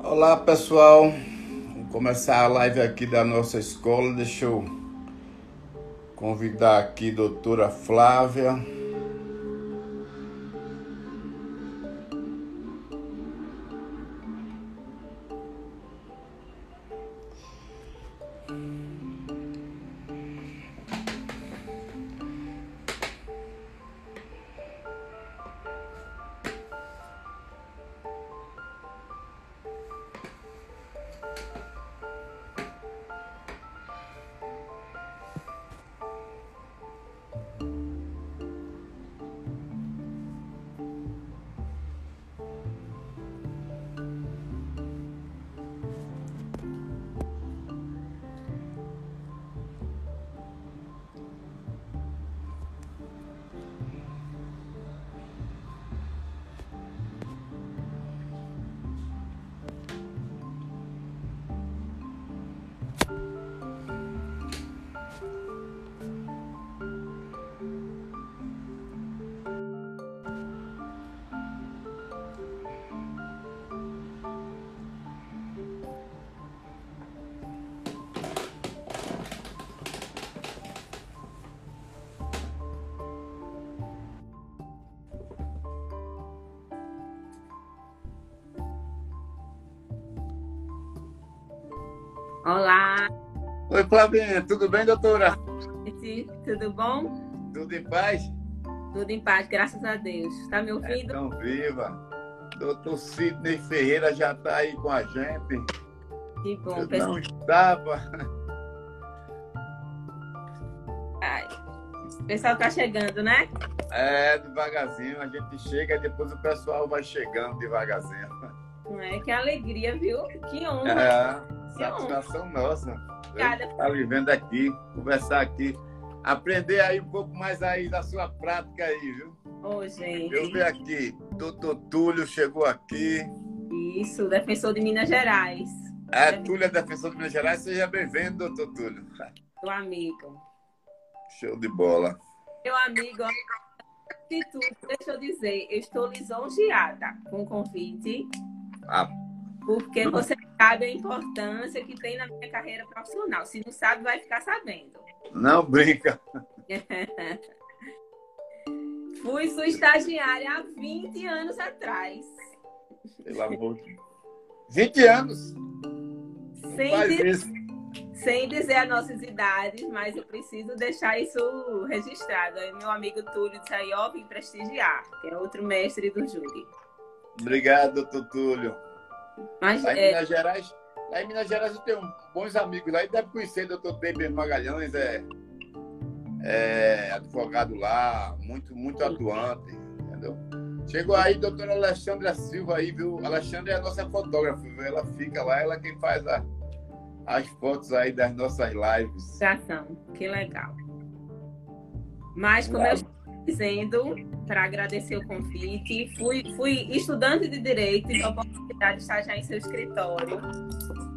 Olá pessoal, vamos começar a live aqui da nossa escola. Deixa eu convidar aqui a doutora Flávia. Tudo bem doutora? Tudo bom? Tudo em paz? Tudo em paz, graças a Deus. Está me ouvindo? Então viva. Doutor Sidney Ferreira já está aí com a gente. Que bom. Eu não estava. Ai. O pessoal está chegando, né? É, devagarzinho. A gente chega e depois o pessoal vai chegando devagarzinho. É? Que alegria, viu? Que honra. É. Satisfação nossa. Cada... Estar vivendo aqui, conversar aqui. Aprender aí um pouco mais aí da sua prática aí, viu? Ô, oh, gente. Eu vi aqui, doutor Túlio chegou aqui. Isso, defensor de Minas Gerais. É, Túlio é defensor de Minas Gerais. Seja bem-vindo, doutor Túlio. Meu amigo. Show de bola. Meu amigo, de tudo, deixa eu dizer, eu estou lisonjeada com o convite. Ah, porque você sabe a importância que tem na minha carreira profissional. Se não sabe, vai ficar sabendo. Não brinca. Fui sua estagiária há 20 anos atrás. Pelo amor de Deus. 20 anos? Sem, dizer, sem dizer as nossas idades, mas eu preciso deixar isso registrado. Aí meu amigo Túlio disse aí, ó, vim prestigiar, que é outro mestre do júri. Obrigado, doutor Túlio. Mas, lá em é... Minas Gerais, lá em Minas Gerais eu tenho bons amigos lá e deve conhecer o doutor Teber Magalhães, é, é advogado lá, muito, muito atuante, entendeu? Chegou aí a doutora Alexandra Silva aí, viu? Alexandra é a nossa fotógrafa, viu? Ela fica lá, ela é quem faz a, as fotos aí das nossas lives. Já são, que legal. Mas como eu dizendo, para agradecer o convite. Fui, fui estudante de Direito e tive a oportunidade de estagiar em seu escritório.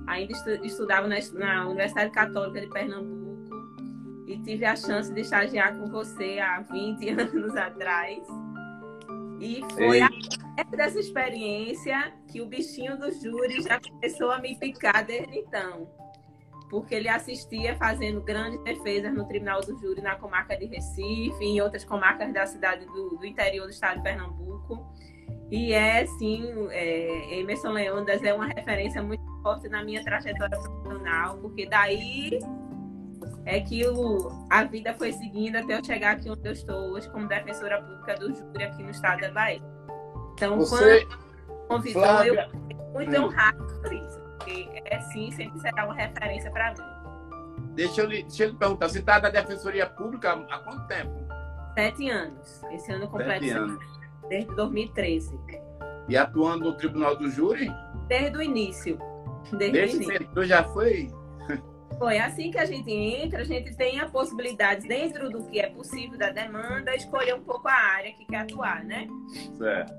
Ainda estu, estudava na, na, Universidade Católica de Pernambuco e tive a chance de estagiar com você há 20 anos atrás. E foi a dessa experiência que o bichinho do júri já começou a me picar desde então porque ele assistia fazendo grandes defesas no Tribunal do Júri na comarca de Recife em outras comarcas da cidade do, do interior do estado de Pernambuco. E é, sim, é, Emerson Leondas é uma referência muito forte na minha trajetória profissional, porque daí é que o, a vida foi seguindo até eu chegar aqui onde eu estou hoje como defensora pública do júri aqui no estado da Bahia. Então, Você, quando convidou, Flávia... eu fiquei muito honrado por isso porque é sim, sempre será uma referência para mim. Deixa eu, lhe, deixa eu lhe perguntar, você está na Defensoria Pública há quanto tempo? Sete anos. Esse ano completo sete anos. Desde 2013. E atuando no Tribunal do Júri? Desde o início. Desde, Desde o início. Você já foi? Foi assim que a gente entra, a gente tem a possibilidade, dentro do que é possível da demanda, escolher um pouco a área que quer atuar, né? Certo.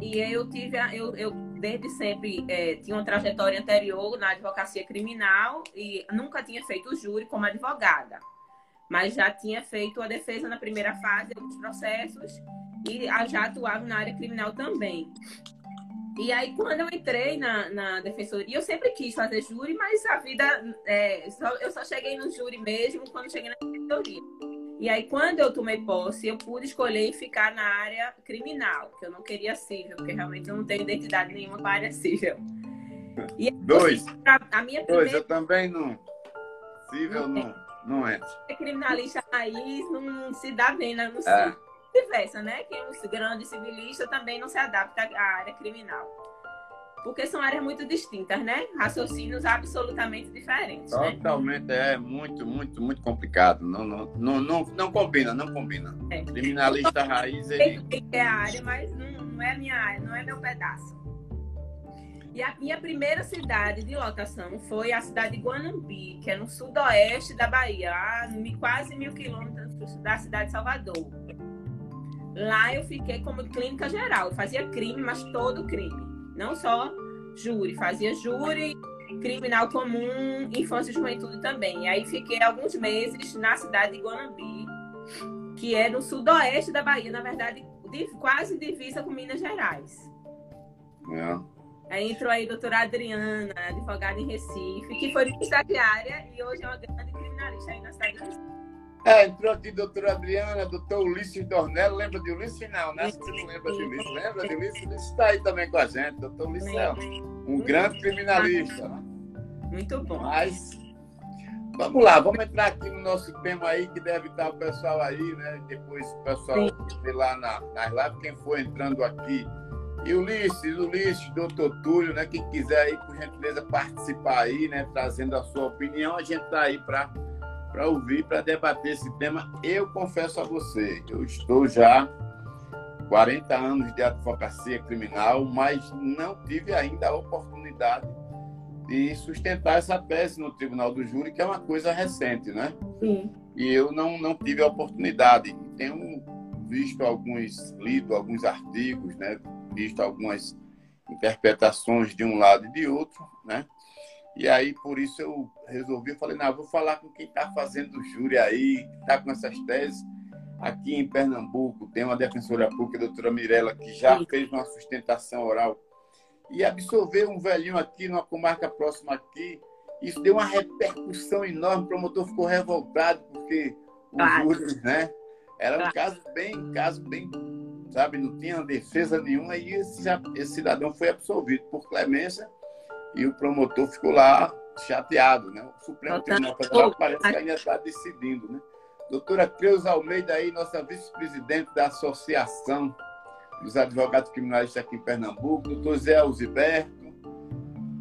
E eu tive, eu, eu desde sempre é, tinha uma trajetória anterior na advocacia criminal e nunca tinha feito júri como advogada, mas já tinha feito a defesa na primeira fase dos processos e já atuava na área criminal também. E aí, quando eu entrei na, na defensoria, eu sempre quis fazer júri, mas a vida. É, só, eu só cheguei no júri mesmo quando cheguei na defensoria. E aí, quando eu tomei posse, eu pude escolher ficar na área criminal, que eu não queria civil, porque realmente eu não tenho identidade nenhuma para a área civil. E Dois. A, minha primeira... Dois, eu também não. Civil não, não é. Criminalista raiz não se dá bem né? no é vice-versa, né? Que os grandes civilistas também não se adaptam à área criminal. Porque são áreas muito distintas, né? Raciocínios absolutamente diferentes. Né? Totalmente, né? é muito, muito, muito complicado. Não, não, não, não, não combina, não combina. É. Criminalista raiz. Ele... É a área, mas não, não é a minha área, não é meu pedaço. E a minha primeira cidade de lotação foi a cidade de Guanambi, que é no sudoeste da Bahia, a quase mil quilômetros da cidade de Salvador. Lá eu fiquei como clínica geral. Eu fazia crime, mas todo crime. Não só júri. Fazia júri, criminal comum, infância e juventude também. E aí fiquei alguns meses na cidade de Guanambi, que é no sudoeste da Bahia, na verdade, quase divisa com Minas Gerais. É. Aí entrou aí a doutora Adriana, advogada em Recife, que foi estagiária e hoje é uma grande criminalista aí na cidade de Recife. É, entrou aqui doutora Adriana, doutor Ulisses Dornello. Lembra de Ulisses? Não, né? Você não lembra de Ulisses? Lembra de Ulisses? Ulisses está aí também com a gente. Doutor Ulisses é um grande criminalista. Né? Muito bom. Mas, vamos lá, vamos entrar aqui no nosso tema aí, que deve estar o pessoal aí, né? Depois o pessoal vê lá na, nas lives, quem for entrando aqui. E Ulisses, Ulisses, doutor Túlio, né? Quem quiser aí, por gentileza, participar aí, né? Trazendo a sua opinião, a gente está aí para para ouvir, para debater esse tema. Eu confesso a você, eu estou já 40 anos de advocacia criminal, mas não tive ainda a oportunidade de sustentar essa tese no Tribunal do Júri, que é uma coisa recente, né? Sim. E eu não, não tive a oportunidade. Tenho visto alguns, lido alguns artigos, né? Visto algumas interpretações de um lado e de outro, né? E aí, por isso, eu resolvi, eu falei, não, vou falar com quem está fazendo júri aí, está com essas teses. Aqui em Pernambuco tem uma defensora pública, a doutora Mirella, que já fez uma sustentação oral e absorveu um velhinho aqui, numa comarca próxima aqui. Isso deu uma repercussão enorme, o promotor ficou revoltado, porque claro. júri, né? Era um caso bem, caso bem, sabe, não tinha defesa nenhuma, e esse, esse cidadão foi absolvido por clemência e o promotor ficou lá chateado, né? O Supremo Tribunal Federal parece que ainda está decidindo, né? Doutora Creuza Almeida aí, nossa vice-presidente da Associação dos Advogados Criminalistas aqui em Pernambuco, doutor Zé Alziberto.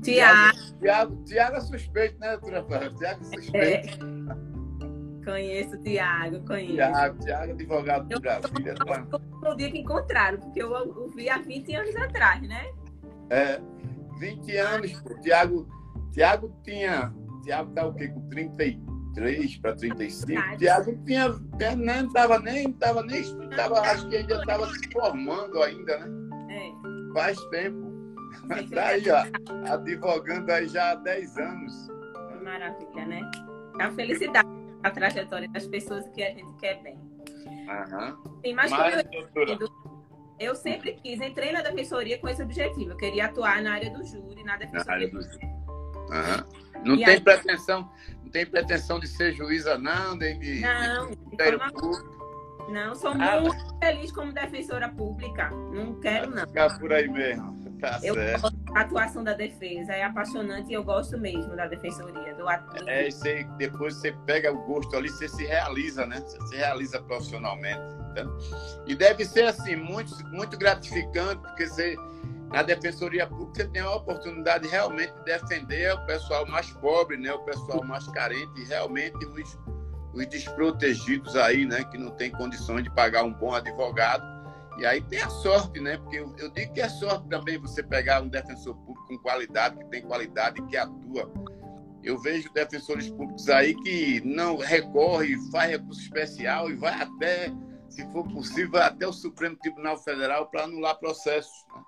Tiago. Tiago, Tiago é suspeito, né, doutora Flávia? Tiago é suspeito. É. Conheço Tiago, conheço. Tiago, Tiago, advogado do Brasília. No dia que encontraram, porque eu o vi há 20 anos atrás, né? É, 20 anos, pô. Tiago, Tiago tinha. Tiago tá o quê? Com 33 para 35. Tiago tinha. Nem estava nem. Tava nem tava, acho que ainda estava se formando ainda, né? É. Faz tempo. Tá aí, ó. Advogando aí já há 10 anos. Maravilha, né? É a felicidade, a trajetória das pessoas que a gente quer bem. Aham. Sim, mas, mas como eu sempre quis, entrei na defensoria com esse objetivo. Eu queria atuar na área do júri, na defensoria. Na área do júri. Uhum. Não e tem aí... pretensão, não tem pretensão de ser juíza, não, nem de. Não, de forma... Não, sou ah, muito mas... feliz como defensora pública. Não quero, não. Ficar por aí mesmo. Tá eu certo. A atuação da defesa é apaixonante e eu gosto mesmo da defensoria. Do, do... É, você, depois você pega o gosto ali, você se realiza, né? Você se realiza profissionalmente. E deve ser assim, muito, muito gratificante, porque você, na Defensoria Pública tem a oportunidade realmente de defender o pessoal mais pobre, né? o pessoal mais carente, realmente os, os desprotegidos aí, né? que não tem condições de pagar um bom advogado. E aí tem a sorte, né? Porque eu, eu digo que é sorte também você pegar um defensor público com qualidade, que tem qualidade, que atua. Eu vejo defensores públicos aí que não recorre, faz recurso especial e vai até se for possível, até o Supremo Tribunal Federal para anular processos. Né?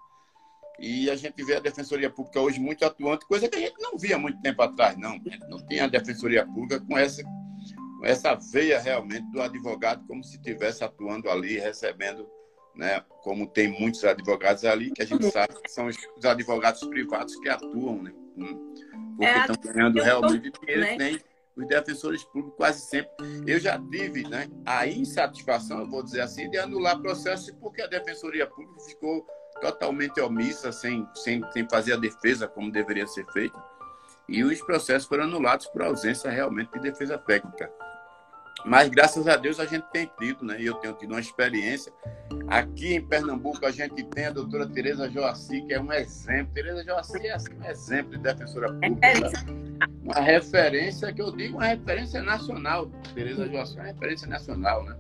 E a gente vê a Defensoria Pública hoje muito atuante, coisa que a gente não via muito tempo atrás, não. Não tinha a Defensoria Pública com essa, com essa veia realmente do advogado, como se estivesse atuando ali, recebendo né? Como tem muitos advogados ali, que a gente sabe que são os advogados privados que atuam, né? Hum. Porque é, estão ganhando realmente dinheiro, né? nem os defensores públicos quase sempre. Eu já tive né, a insatisfação, eu vou dizer assim, de anular processos porque a defensoria pública ficou totalmente omissa, sem, sem, sem fazer a defesa como deveria ser feita. E os processos foram anulados por ausência realmente de defesa técnica. Mas graças a Deus a gente tem tido, né? E eu tenho tido uma experiência. Aqui em Pernambuco a gente tem a doutora Tereza Joaci, que é um exemplo. Tereza Joaci é assim, um exemplo de defensora pública. Uma referência, que eu digo, uma referência nacional. Tereza Joaci é uma referência nacional, né?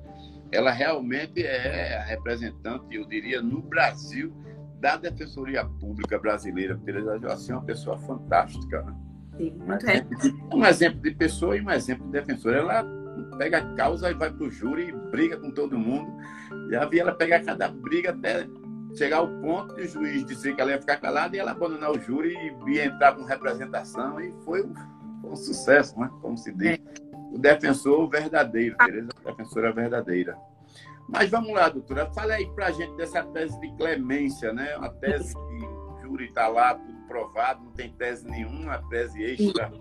Ela realmente é a representante, eu diria, no Brasil, da Defensoria Pública Brasileira. Tereza Joaci é uma pessoa fantástica, né? Sim, muito exemplo de, um exemplo de pessoa e um exemplo de defensora. Ela pega a causa e vai para o júri e briga com todo mundo. Já vi ela pegar cada briga até chegar ao ponto de o juiz dizer que ela ia ficar calada e ela abandonar o júri e, e entrar com representação. E foi um, foi um sucesso, né? como se diz. O defensor verdadeiro, Tereza, a defensora verdadeira. Mas vamos lá, doutora, fala aí para a gente dessa tese de clemência, né? Uma tese que o júri está lá, tudo provado, não tem tese nenhuma, tese extra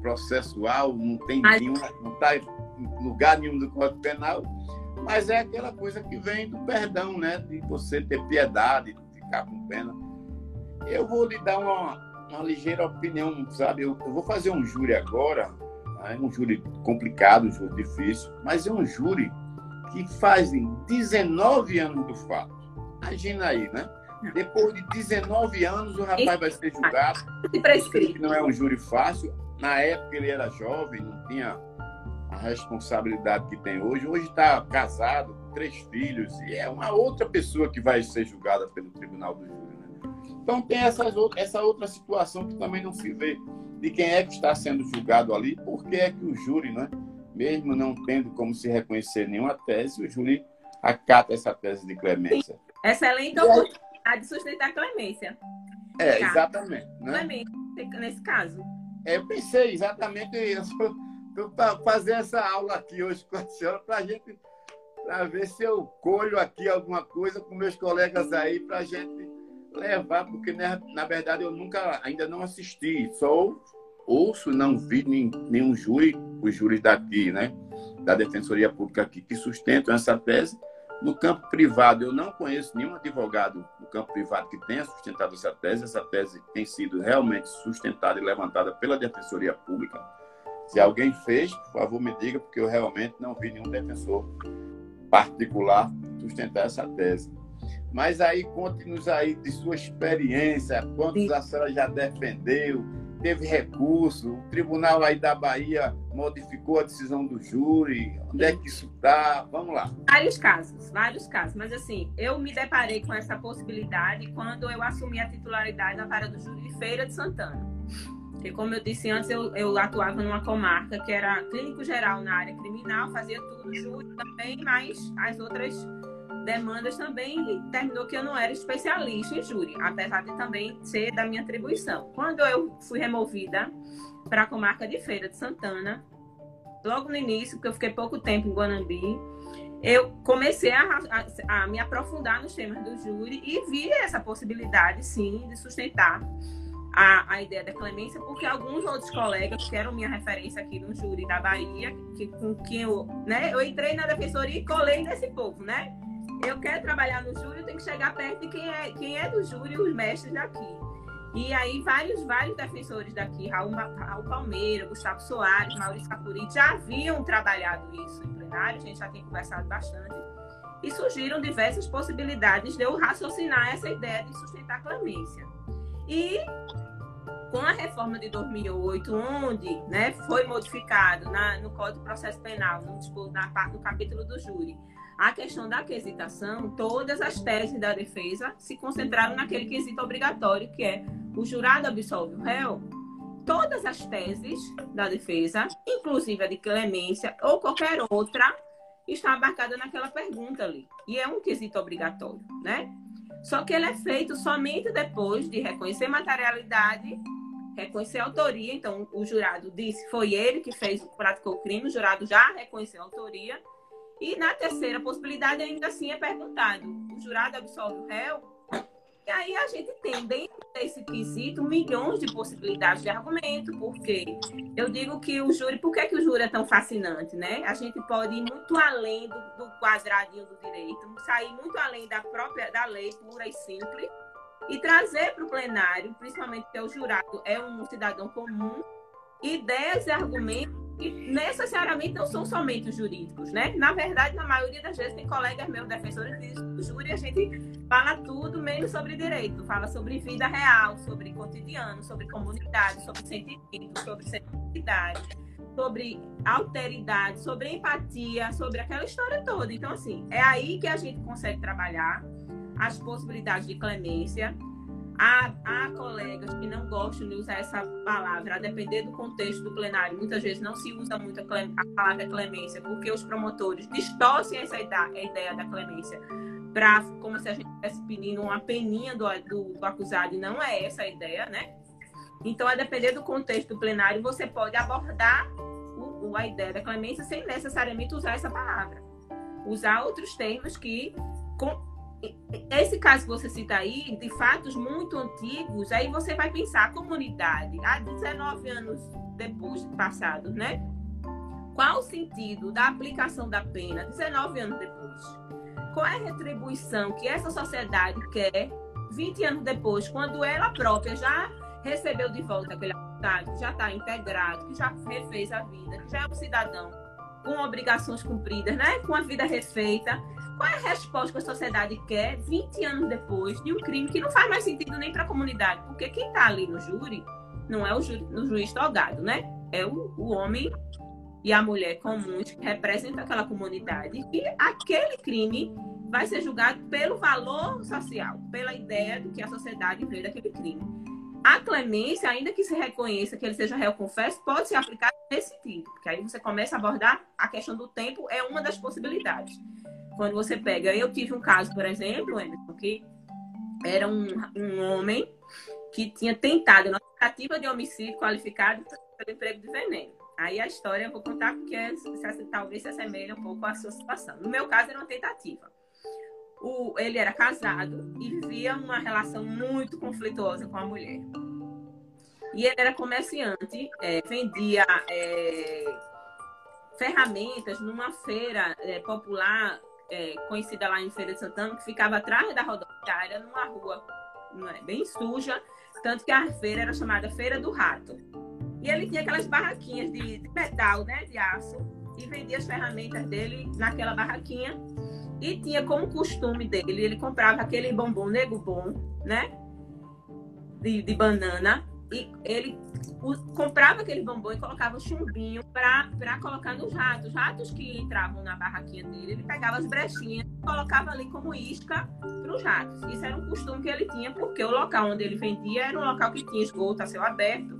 processual, não tem nenhuma, não está lugar nenhum do Código Penal, mas é aquela coisa que vem do perdão, né? De você ter piedade, de ficar com pena. Eu vou lhe dar uma, uma ligeira opinião, sabe? Eu, eu, vou fazer um júri agora, é um júri complicado, um júri difícil, mas é um júri que fazem 19 anos do fato. Imagina aí, né? Depois de 19 anos, o rapaz vai ser julgado. Não é um júri fácil. Na época ele era jovem, não tinha responsabilidade que tem hoje. Hoje está casado, com três filhos, e é uma outra pessoa que vai ser julgada pelo tribunal do júri. Né? Então tem essas, essa outra situação que também não se vê de quem é que está sendo julgado ali, porque é que o júri, né, mesmo não tendo como se reconhecer nenhuma tese, o júri acata essa tese de clemência. Excelente oportunidade de sustentar a clemência. É, exatamente. Né? Clemência, nesse caso. É, eu pensei exatamente isso para fazer essa aula aqui hoje com a senhora, para gente para ver se eu colho aqui alguma coisa com meus colegas aí, para a gente levar, porque né, na verdade eu nunca, ainda não assisti, só ouço, não vi nenhum júri, os júris daqui, né, da Defensoria Pública aqui, que sustentam essa tese. No campo privado, eu não conheço nenhum advogado no campo privado que tenha sustentado essa tese. Essa tese tem sido realmente sustentada e levantada pela Defensoria Pública. Se alguém fez, por favor, me diga, porque eu realmente não vi nenhum defensor particular sustentar essa tese. Mas aí, conte-nos aí de sua experiência, quantos a senhora já defendeu, teve recurso, o tribunal aí da Bahia modificou a decisão do júri, onde é que isso está? Vamos lá. Vários casos, vários casos. Mas assim, eu me deparei com essa possibilidade quando eu assumi a titularidade da vara do júri de Feira de Santana. Porque, como eu disse antes, eu, eu atuava numa comarca que era clínico geral na área criminal, fazia tudo, júri também, mas as outras demandas também, terminou que eu não era especialista em júri, apesar de também ser da minha atribuição. Quando eu fui removida para a comarca de Feira de Santana, logo no início, porque eu fiquei pouco tempo em Guanambi, eu comecei a, a, a, me aprofundar nos temas do júri e vi essa possibilidade, sim, de sustentar a, a ideia da clemência, porque alguns outros colegas, que eram minha referência aqui no júri da Bahia, que, com quem eu, né, eu entrei na defensoria e colei nesse povo, né? Eu quero trabalhar no júri, eu tenho que chegar perto de quem é, quem é do júri, os mestres daqui. E aí, vários, vários defensores daqui, Raul, Raul Palmeira, Gustavo Soares, Maurício Capuri, já haviam trabalhado isso em plenário, a gente já tem conversado bastante. E surgiram diversas possibilidades de eu raciocinar essa ideia de sustentar a clemência. E com a reforma de 2008, onde né, foi modificado na, no Código de Processo Penal, no, na parte do capítulo do júri, a questão da quesitação, todas as teses da defesa se concentraram naquele quesito obrigatório, que é o jurado absolve o réu. Todas as teses da defesa, inclusive a de clemência ou qualquer outra, está abarcada naquela pergunta ali. E é um quesito obrigatório, né? Só que ele é feito somente depois de reconhecer materialidade reconhecer a autoria. Então, o jurado disse foi ele que fez, praticou o crime, o jurado já reconheceu a autoria. E na terceira possibilidade, ainda assim é perguntado: o jurado absolve o réu, e aí a gente tem, dentro desse quesito, milhões de possibilidades de argumento, porque eu digo que o júri, por que, que o júri é tão fascinante, né? A gente pode ir muito além do, do quadradinho do direito, sair muito além da própria da lei pura e simples, e trazer para o plenário, principalmente que o jurado é um cidadão comum, ideias e argumentos que necessariamente não são somente os jurídicos, né? Na verdade, na maioria das vezes, tem colegas meus, defensores de júri, a gente fala tudo menos sobre direito, fala sobre vida real, sobre cotidiano, sobre comunidade, sobre sentimento, sobre sensibilidade, sobre alteridade, sobre empatia, sobre aquela história toda. Então, assim, é aí que a gente consegue trabalhar as possibilidades de clemência, Há, há colegas que não gostam de usar essa palavra, a depender do contexto do plenário. Muitas vezes não se usa muito a, palavra clemência, porque os promotores distorcem essa ideia da clemência para como se a gente estivesse pedindo uma peninha do, do, do, acusado, e não é essa a ideia, né? Então, a depender do contexto do plenário, você pode abordar o, a ideia da clemência sem necessariamente usar essa palavra. Usar outros termos que com, esse caso que você cita aí, de fatos muito antigos, aí você vai pensar a comunidade, há 19 anos depois de passado, né? Qual o sentido da aplicação da pena 19 anos depois? Qual é a retribuição que essa sociedade quer 20 anos depois, quando ela própria já recebeu de volta aquele acusado, que já está integrado, que já refez a vida, que já é um cidadão com obrigações cumpridas, né? Com a vida refeita. Qual é a resposta que a sociedade quer 20 anos depois de um crime que não faz mais sentido nem para a comunidade? Porque quem está ali no júri não é o, ju o juiz togado, né? É o, o homem e a mulher comuns que representam aquela comunidade. E aquele crime vai ser julgado pelo valor social, pela ideia do que a sociedade vê daquele crime. A clemência, ainda que se reconheça que ele seja réu confesso, pode ser aplicada nesse sentido, porque aí você começa a abordar a questão do tempo, é uma das possibilidades quando você pega. Eu tive um caso, por exemplo, Emerson, que era um, um homem que tinha tentado uma tentativa de homicídio qualificado pelo emprego de veneno. Aí a história eu vou contar porque talvez se assemelhe um pouco à sua situação. No meu caso, era uma tentativa. O, ele era casado e vivia uma relação muito conflituosa com a mulher. E ele era comerciante, é, vendia é, ferramentas numa feira é, popular é, conhecida lá em Feira de Santana, que ficava atrás da rodoviária, numa rua é, bem suja, tanto que a feira era chamada Feira do Rato. E ele tinha aquelas barraquinhas de, de metal, né, de aço, e vendia as ferramentas dele naquela barraquinha. E tinha como costume dele, ele comprava aquele bombom nego bom, né, de, de banana, e ele comprava aquele bombom e colocava chumbinho para colocar nos ratos. Os ratos que entravam na barraquinha dele, ele pegava as brechinhas e colocava ali como isca para os ratos. Isso era um costume que ele tinha, porque o local onde ele vendia era um local que tinha esgoto a céu aberto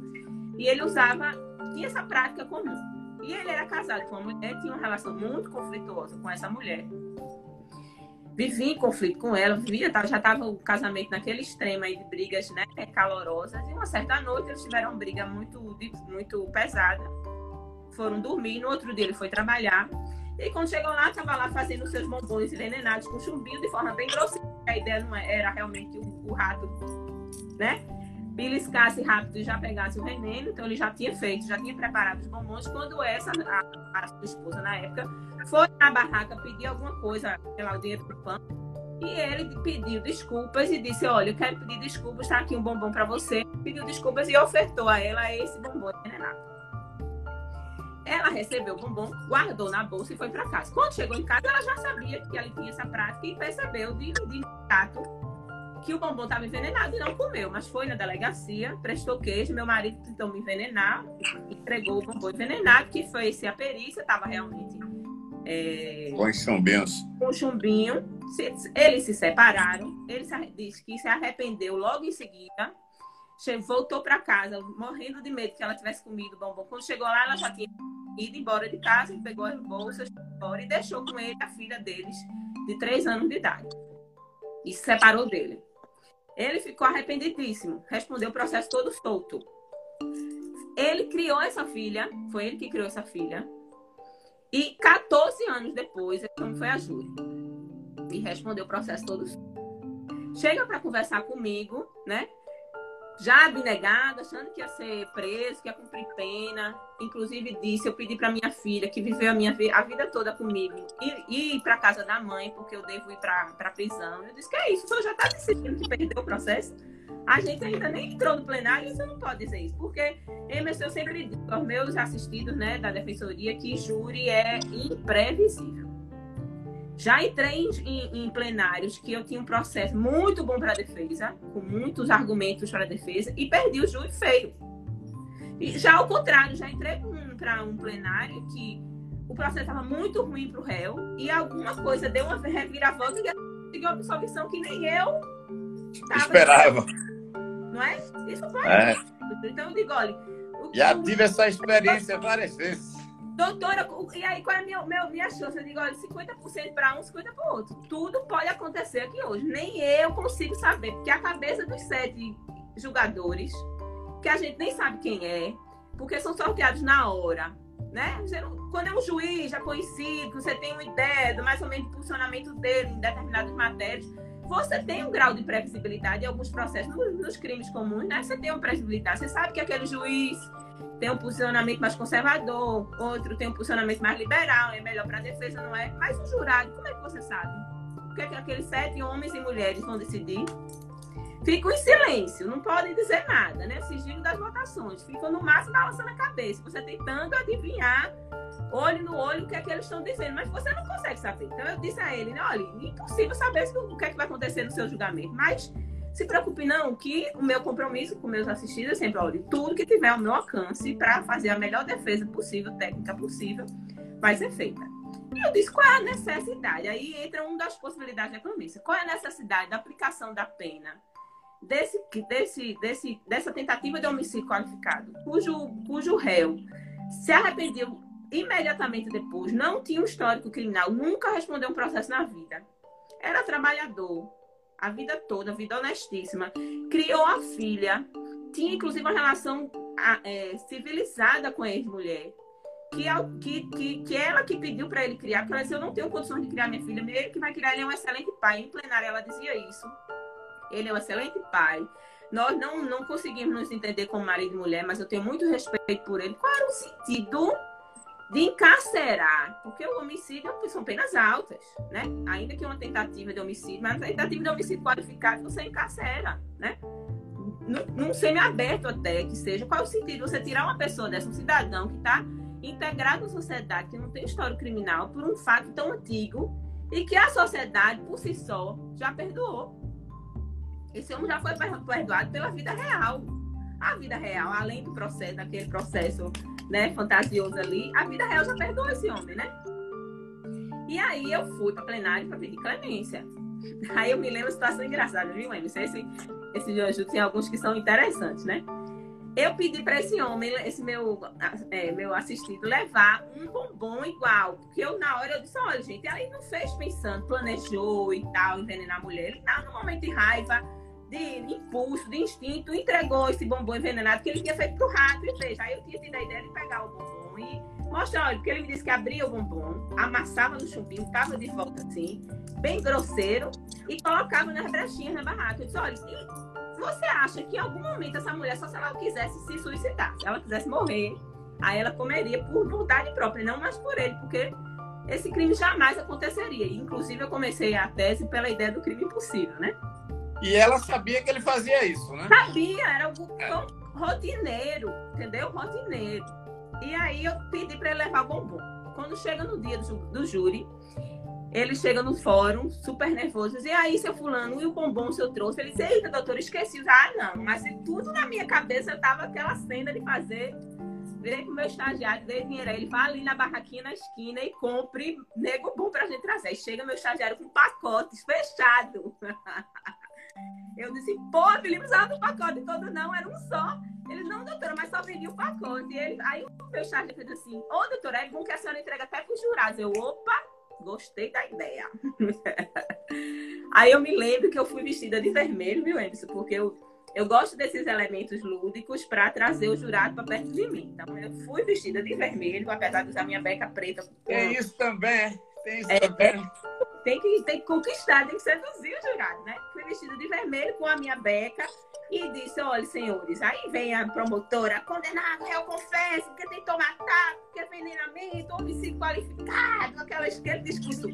e ele usava, tinha essa prática comum. E ele era casado com uma mulher, tinha uma relação muito conflituosa com essa mulher vivia em conflito com ela, vivia, já estava o casamento naquele extremo aí de brigas né, calorosas. E uma certa noite eles tiveram uma briga muito, muito pesada. Foram dormir, no outro dia ele foi trabalhar. E quando chegou lá, estava lá fazendo seus bombons envenenados com chumbinho de forma bem grosseira. A ideia não é, era realmente o, o rato, né? beliscasse rápido e já pegasse o veneno, então ele já tinha feito, já tinha preparado os bombons. Quando essa, a, a sua esposa na época, foi na barraca pedir alguma coisa, sei lá, o dinheiro e ele pediu desculpas e disse: Olha, eu quero pedir desculpas, está aqui um bombom para você. Pediu desculpas e ofertou a ela esse bombom envenenado. Ela recebeu o bombom, guardou na bolsa e foi para casa. Quando chegou em casa, ela já sabia que ela tinha essa prática e percebeu de, de imediato que o bombom estava envenenado e não comeu, mas foi na delegacia, prestou queijo, meu marido tentou me envenenar, entregou o bombom envenenado, que foi se a perícia estava realmente é, com chumbinhos. Com chumbinho. eles se separaram. Ele se, disse que se arrependeu logo em seguida. Voltou para casa, morrendo de medo que ela tivesse comido o bombom. Quando chegou lá, ela já tinha ido embora de casa, pegou as bolsas embora e deixou com ele a filha deles, de três anos de idade. E se separou dele. Ele ficou arrependidíssimo, respondeu o processo todo solto. Ele criou essa filha, foi ele que criou essa filha. E 14 anos depois, ele foi a júri. e respondeu o processo todo. Chega para conversar comigo, né? Já abnegado, achando que ia ser preso, que ia cumprir pena. Inclusive disse, eu pedi para minha filha, que viveu a minha a vida toda comigo, ir, ir para casa da mãe, porque eu devo ir para prisão. Eu disse, que é isso? O senhor já está decidindo que perdeu o processo? A gente ainda nem entrou no plenário, você não pode dizer isso, porque Emerson, eu sempre digo aos meus assistidos né, da defensoria que júri é imprevisível. Já entrei em, em, em, plenários que eu tinha um processo muito bom para a defesa, com muitos argumentos para a defesa, e perdi o júri feio. E já ao contrário, já entrei para um plenário que o processo estava muito ruim para o réu e alguma coisa deu uma reviravolta e conseguiu absolvição que nem eu esperava. Não é? Isso pode. É. Então eu digo, olha. Já tive essa experiência várias vezes. Doutora, e aí qual é a minha, minha, minha chance? Eu digo, olha, 50% para um, 50% para o outro. Tudo pode acontecer aqui hoje. Nem eu consigo saber, porque a cabeça dos sete julgadores, que a gente nem sabe quem é, porque são sorteados na hora. Né? Quando é um juiz já conhecido, você tem uma ideia do mais ou menos do funcionamento dele em determinadas matérias, você tem um grau de previsibilidade em alguns processos, nos, crimes comuns, né? Você tem uma previsibilidade. Você sabe que aquele juiz tem um posicionamento mais conservador, outro tem um posicionamento mais liberal, é melhor para a defesa, não é? Mas o jurado, como é que você sabe? O que é que aqueles sete homens e mulheres vão decidir? Ficam em silêncio, não podem dizer nada, né? Sigilo das votações. Ficam no máximo balançando a cabeça, você tentando adivinhar, olho no olho, o que é que eles estão dizendo, mas você não consegue saber. Então eu disse a ele, né? Olha, impossível saber o que é que vai acontecer no seu julgamento, mas se preocupe não, que o meu compromisso com meus assistidos é sempre, olha, tudo que tiver ao meu alcance para fazer a melhor defesa possível, técnica possível, vai ser feita. E eu disse, qual é a necessidade? Aí entra uma das possibilidades da economista. Qual é a necessidade da aplicação da pena desse, desse, desse, dessa tentativa de homicídio qualificado, cujo, cujo réu se arrependeu imediatamente depois, não tinha um histórico criminal, nunca respondeu um processo na vida, era trabalhador, a vida toda, vida honestíssima. Criou a filha, tinha inclusive uma relação é, civilizada com a ex-mulher. Que, que, que, que ela que pediu para ele criar, porque ela disse: Eu não tenho condições de criar minha filha, ele que vai criar, ele é um excelente pai. Em plenário, ela dizia isso. Ele é um excelente pai. Nós não, não conseguimos nos entender como marido e mulher, mas eu tenho muito respeito por ele. Qual era o sentido de encarcerar, porque o homicídio são penas altas, né? Ainda que uma tentativa de homicídio, mas a tentativa de homicídio qualificado você encarcera, né? Num semi-aberto até que seja, qual é o sentido você tirar uma pessoa dessa, um cidadão que está integrado à sociedade, que não tem história criminal, por um fato tão antigo e que a sociedade, por si só, já perdoou. Esse homem já foi perdoado pela vida real. A vida real, além do processo, daquele processo né, fantasioso ali, a vida real já perdoou esse homem, né? E aí eu fui para plenário para pedir clemência. Aí eu me lembro situação engraçada, viu, Emerson? Esse, esse Jojo tem alguns que são interessantes, né? Eu pedi para esse homem, esse meu, é, meu assistido, levar um bombom igual. Porque eu, na hora, eu disse: olha, gente, ela não fez pensando, planejou e tal, envenenar a mulher. Ele estava num momento de raiva de impulso, de instinto, entregou esse bombom envenenado que ele tinha feito pro rato. E veja, aí eu tinha tido a ideia de pegar o bombom e mostrar, olha, porque ele me disse que abria o bombom, amassava no chumbinho, tava de volta assim, bem grosseiro, e colocava nas brechinhas na barraca. Eu disse, olha, se você acha que em algum momento essa mulher, só se ela quisesse se suicidar, se ela quisesse morrer, aí ela comeria por vontade própria, não mais por ele, porque esse crime jamais aconteceria. Inclusive, eu comecei a tese pela ideia do crime impossível, né? E ela sabia que ele fazia isso, né? Sabia, era algo é. rotineiro, entendeu? Rotineiro. E aí eu pedi para ele levar bombom. Quando chega no dia do, do júri, ele chega no fórum, super nervoso, e aí, seu fulano, e o bombom se eu trouxe? Ele disse, eita, doutor, esqueci. Ah, não, mas tudo na minha cabeça tava aquela cena de fazer. Virei pro meu estagiário, dei dinheiro. Ele vai ali na barraquinha na esquina e compre nego bom pra gente trazer. Aí chega meu estagiário com pacotes fechado. Eu disse, pô, Felipe, precisava do pacote todo, não, era um só. Ele, não, doutora, mas só vendi o pacote. E ele, aí o meu charge fez assim, ô, oh, doutora, é bom que a senhora entrega até para os jurados. Eu, opa, gostei da ideia. aí eu me lembro que eu fui vestida de vermelho, viu, Emerson? Porque eu, eu gosto desses elementos lúdicos para trazer o jurado para perto de mim. Então, eu fui vestida de vermelho, apesar de usar minha beca preta. Tem isso também, tem isso é, também. Tem que, tem que conquistar, tem que seduzir o jurado, né? Fui vestida de vermelho com a minha beca e disse: olha, senhores, aí vem a promotora, condenado, eu confesso, porque tentou matar, porque é envenenamento, homicídio qualificado, aquele discurso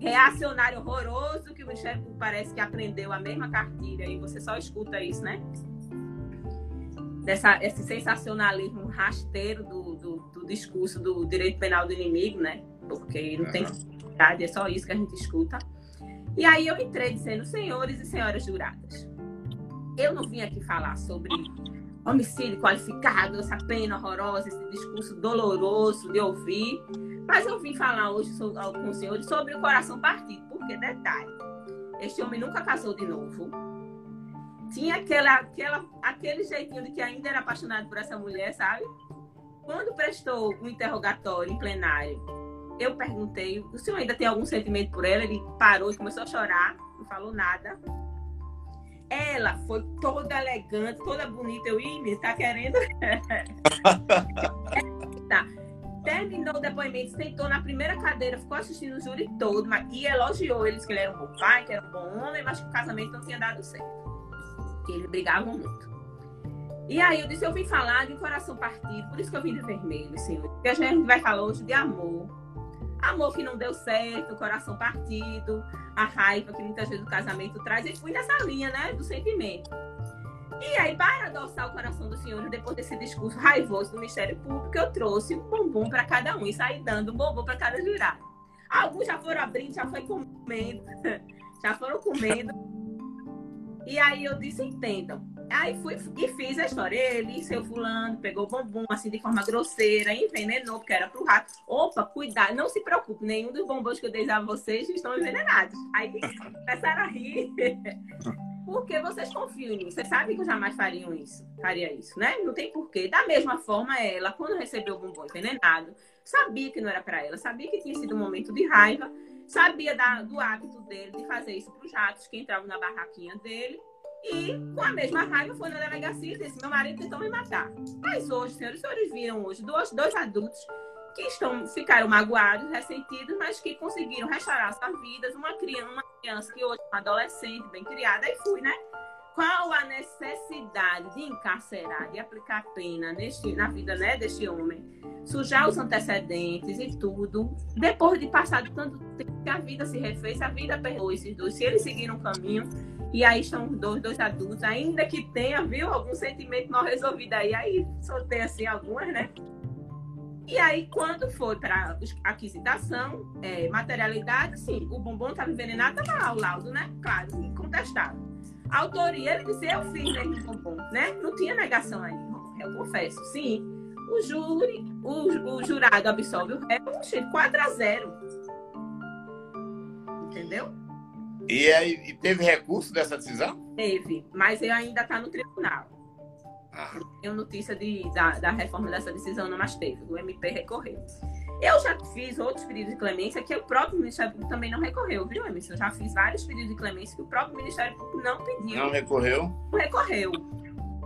reacionário horroroso que o Michel parece que aprendeu a mesma cartilha e você só escuta isso, né? Dessa, esse sensacionalismo rasteiro do, do, do discurso do direito penal do inimigo, né? Porque não tem verdade, é só isso que a gente escuta. E aí eu entrei dizendo, senhores e senhoras juradas, eu não vim aqui falar sobre homicídio qualificado, essa pena horrorosa, esse discurso doloroso de ouvir, mas eu vim falar hoje com os senhores sobre o coração partido, porque, detalhe, este homem nunca casou de novo. Tinha aquela, aquela, aquele jeitinho de que ainda era apaixonado por essa mulher, sabe? Quando prestou o um interrogatório em plenário, eu perguntei: o senhor ainda tem algum sentimento por ela? Ele parou e começou a chorar, não falou nada. Ela foi toda elegante, toda bonita. Eu, ih, tá querendo? tá. Terminou o depoimento, sentou na primeira cadeira, ficou assistindo o júri todo mas, e elogiou eles que ele era um bom pai, que era um bom homem, mas que o casamento não tinha dado certo. Que eles brigavam muito. E aí eu disse, eu vim falar de coração partido, por isso que eu vim de vermelho, senhor. Porque a gente vai falar hoje de amor, amor que não deu certo, coração partido, a raiva que muitas vezes o casamento traz. E fui nessa linha, né, do sentimento. E aí, para adoçar o coração do senhor, depois desse discurso raivoso do Ministério Público, eu trouxe um bombom para cada um e saí dando um bombom para cada jurado. Alguns já foram abrindo, já foi comendo, já foram comendo. E aí eu disse, entendam, Aí fui e fiz a história. Ele, seu fulano, pegou o bombom assim de forma grosseira, envenenou, porque era pro rato. Opa, cuidado, não se preocupe, nenhum dos bombons que eu dei a vocês estão envenenados. Aí começaram a rir. Porque vocês confiam em mim. Vocês sabem que eu jamais faria isso, faria isso, né? Não tem porquê. Da mesma forma, ela, quando recebeu o bombom envenenado, sabia que não era para ela, sabia que tinha sido um momento de raiva, sabia da, do hábito dele de fazer isso para os ratos que entravam na barraquinha dele e, com a mesma raiva, foi na delegacia e disse: Meu marido tentou me matar. Mas hoje, senhores, senhores viram hoje dois, dois adultos que estão, ficaram magoados, ressentidos, mas que conseguiram restaurar suas vidas. Uma criança, uma criança que hoje é uma adolescente, bem criada, e fui, né? Qual a necessidade de encarcerar, de aplicar pena neste, na vida né, deste homem? Sujar os antecedentes e tudo. Depois de passar tanto tempo que a vida se refez, a vida perdoou esses dois. Se eles seguiram um caminho, e aí estão dois, dois adultos, ainda que tenha, viu, algum sentimento mal resolvido aí. Aí soltei assim algumas, né? E aí, quando foi para aquisitação, é, materialidade, sim, o bombom estava envenenado, estava lá o laudo, né? Claro, incontestável. Autoria, ele disse, eu fiz bombom, né? Não tinha negação aí, eu confesso, sim. O júri, o, o jurado absolve o réu, 4 a 0. Entendeu? E, aí, e teve recurso dessa decisão? Teve, mas ele ainda está no tribunal. Ah. Não tenho notícia de, da, da reforma dessa decisão, não, mas teve. O MP recorreu. Eu já fiz outros pedidos de clemência que o próprio Ministério Público também não recorreu, viu, Emerson? Eu já fiz vários pedidos de clemência que o próprio Ministério Público não pediu. Não recorreu? Não recorreu.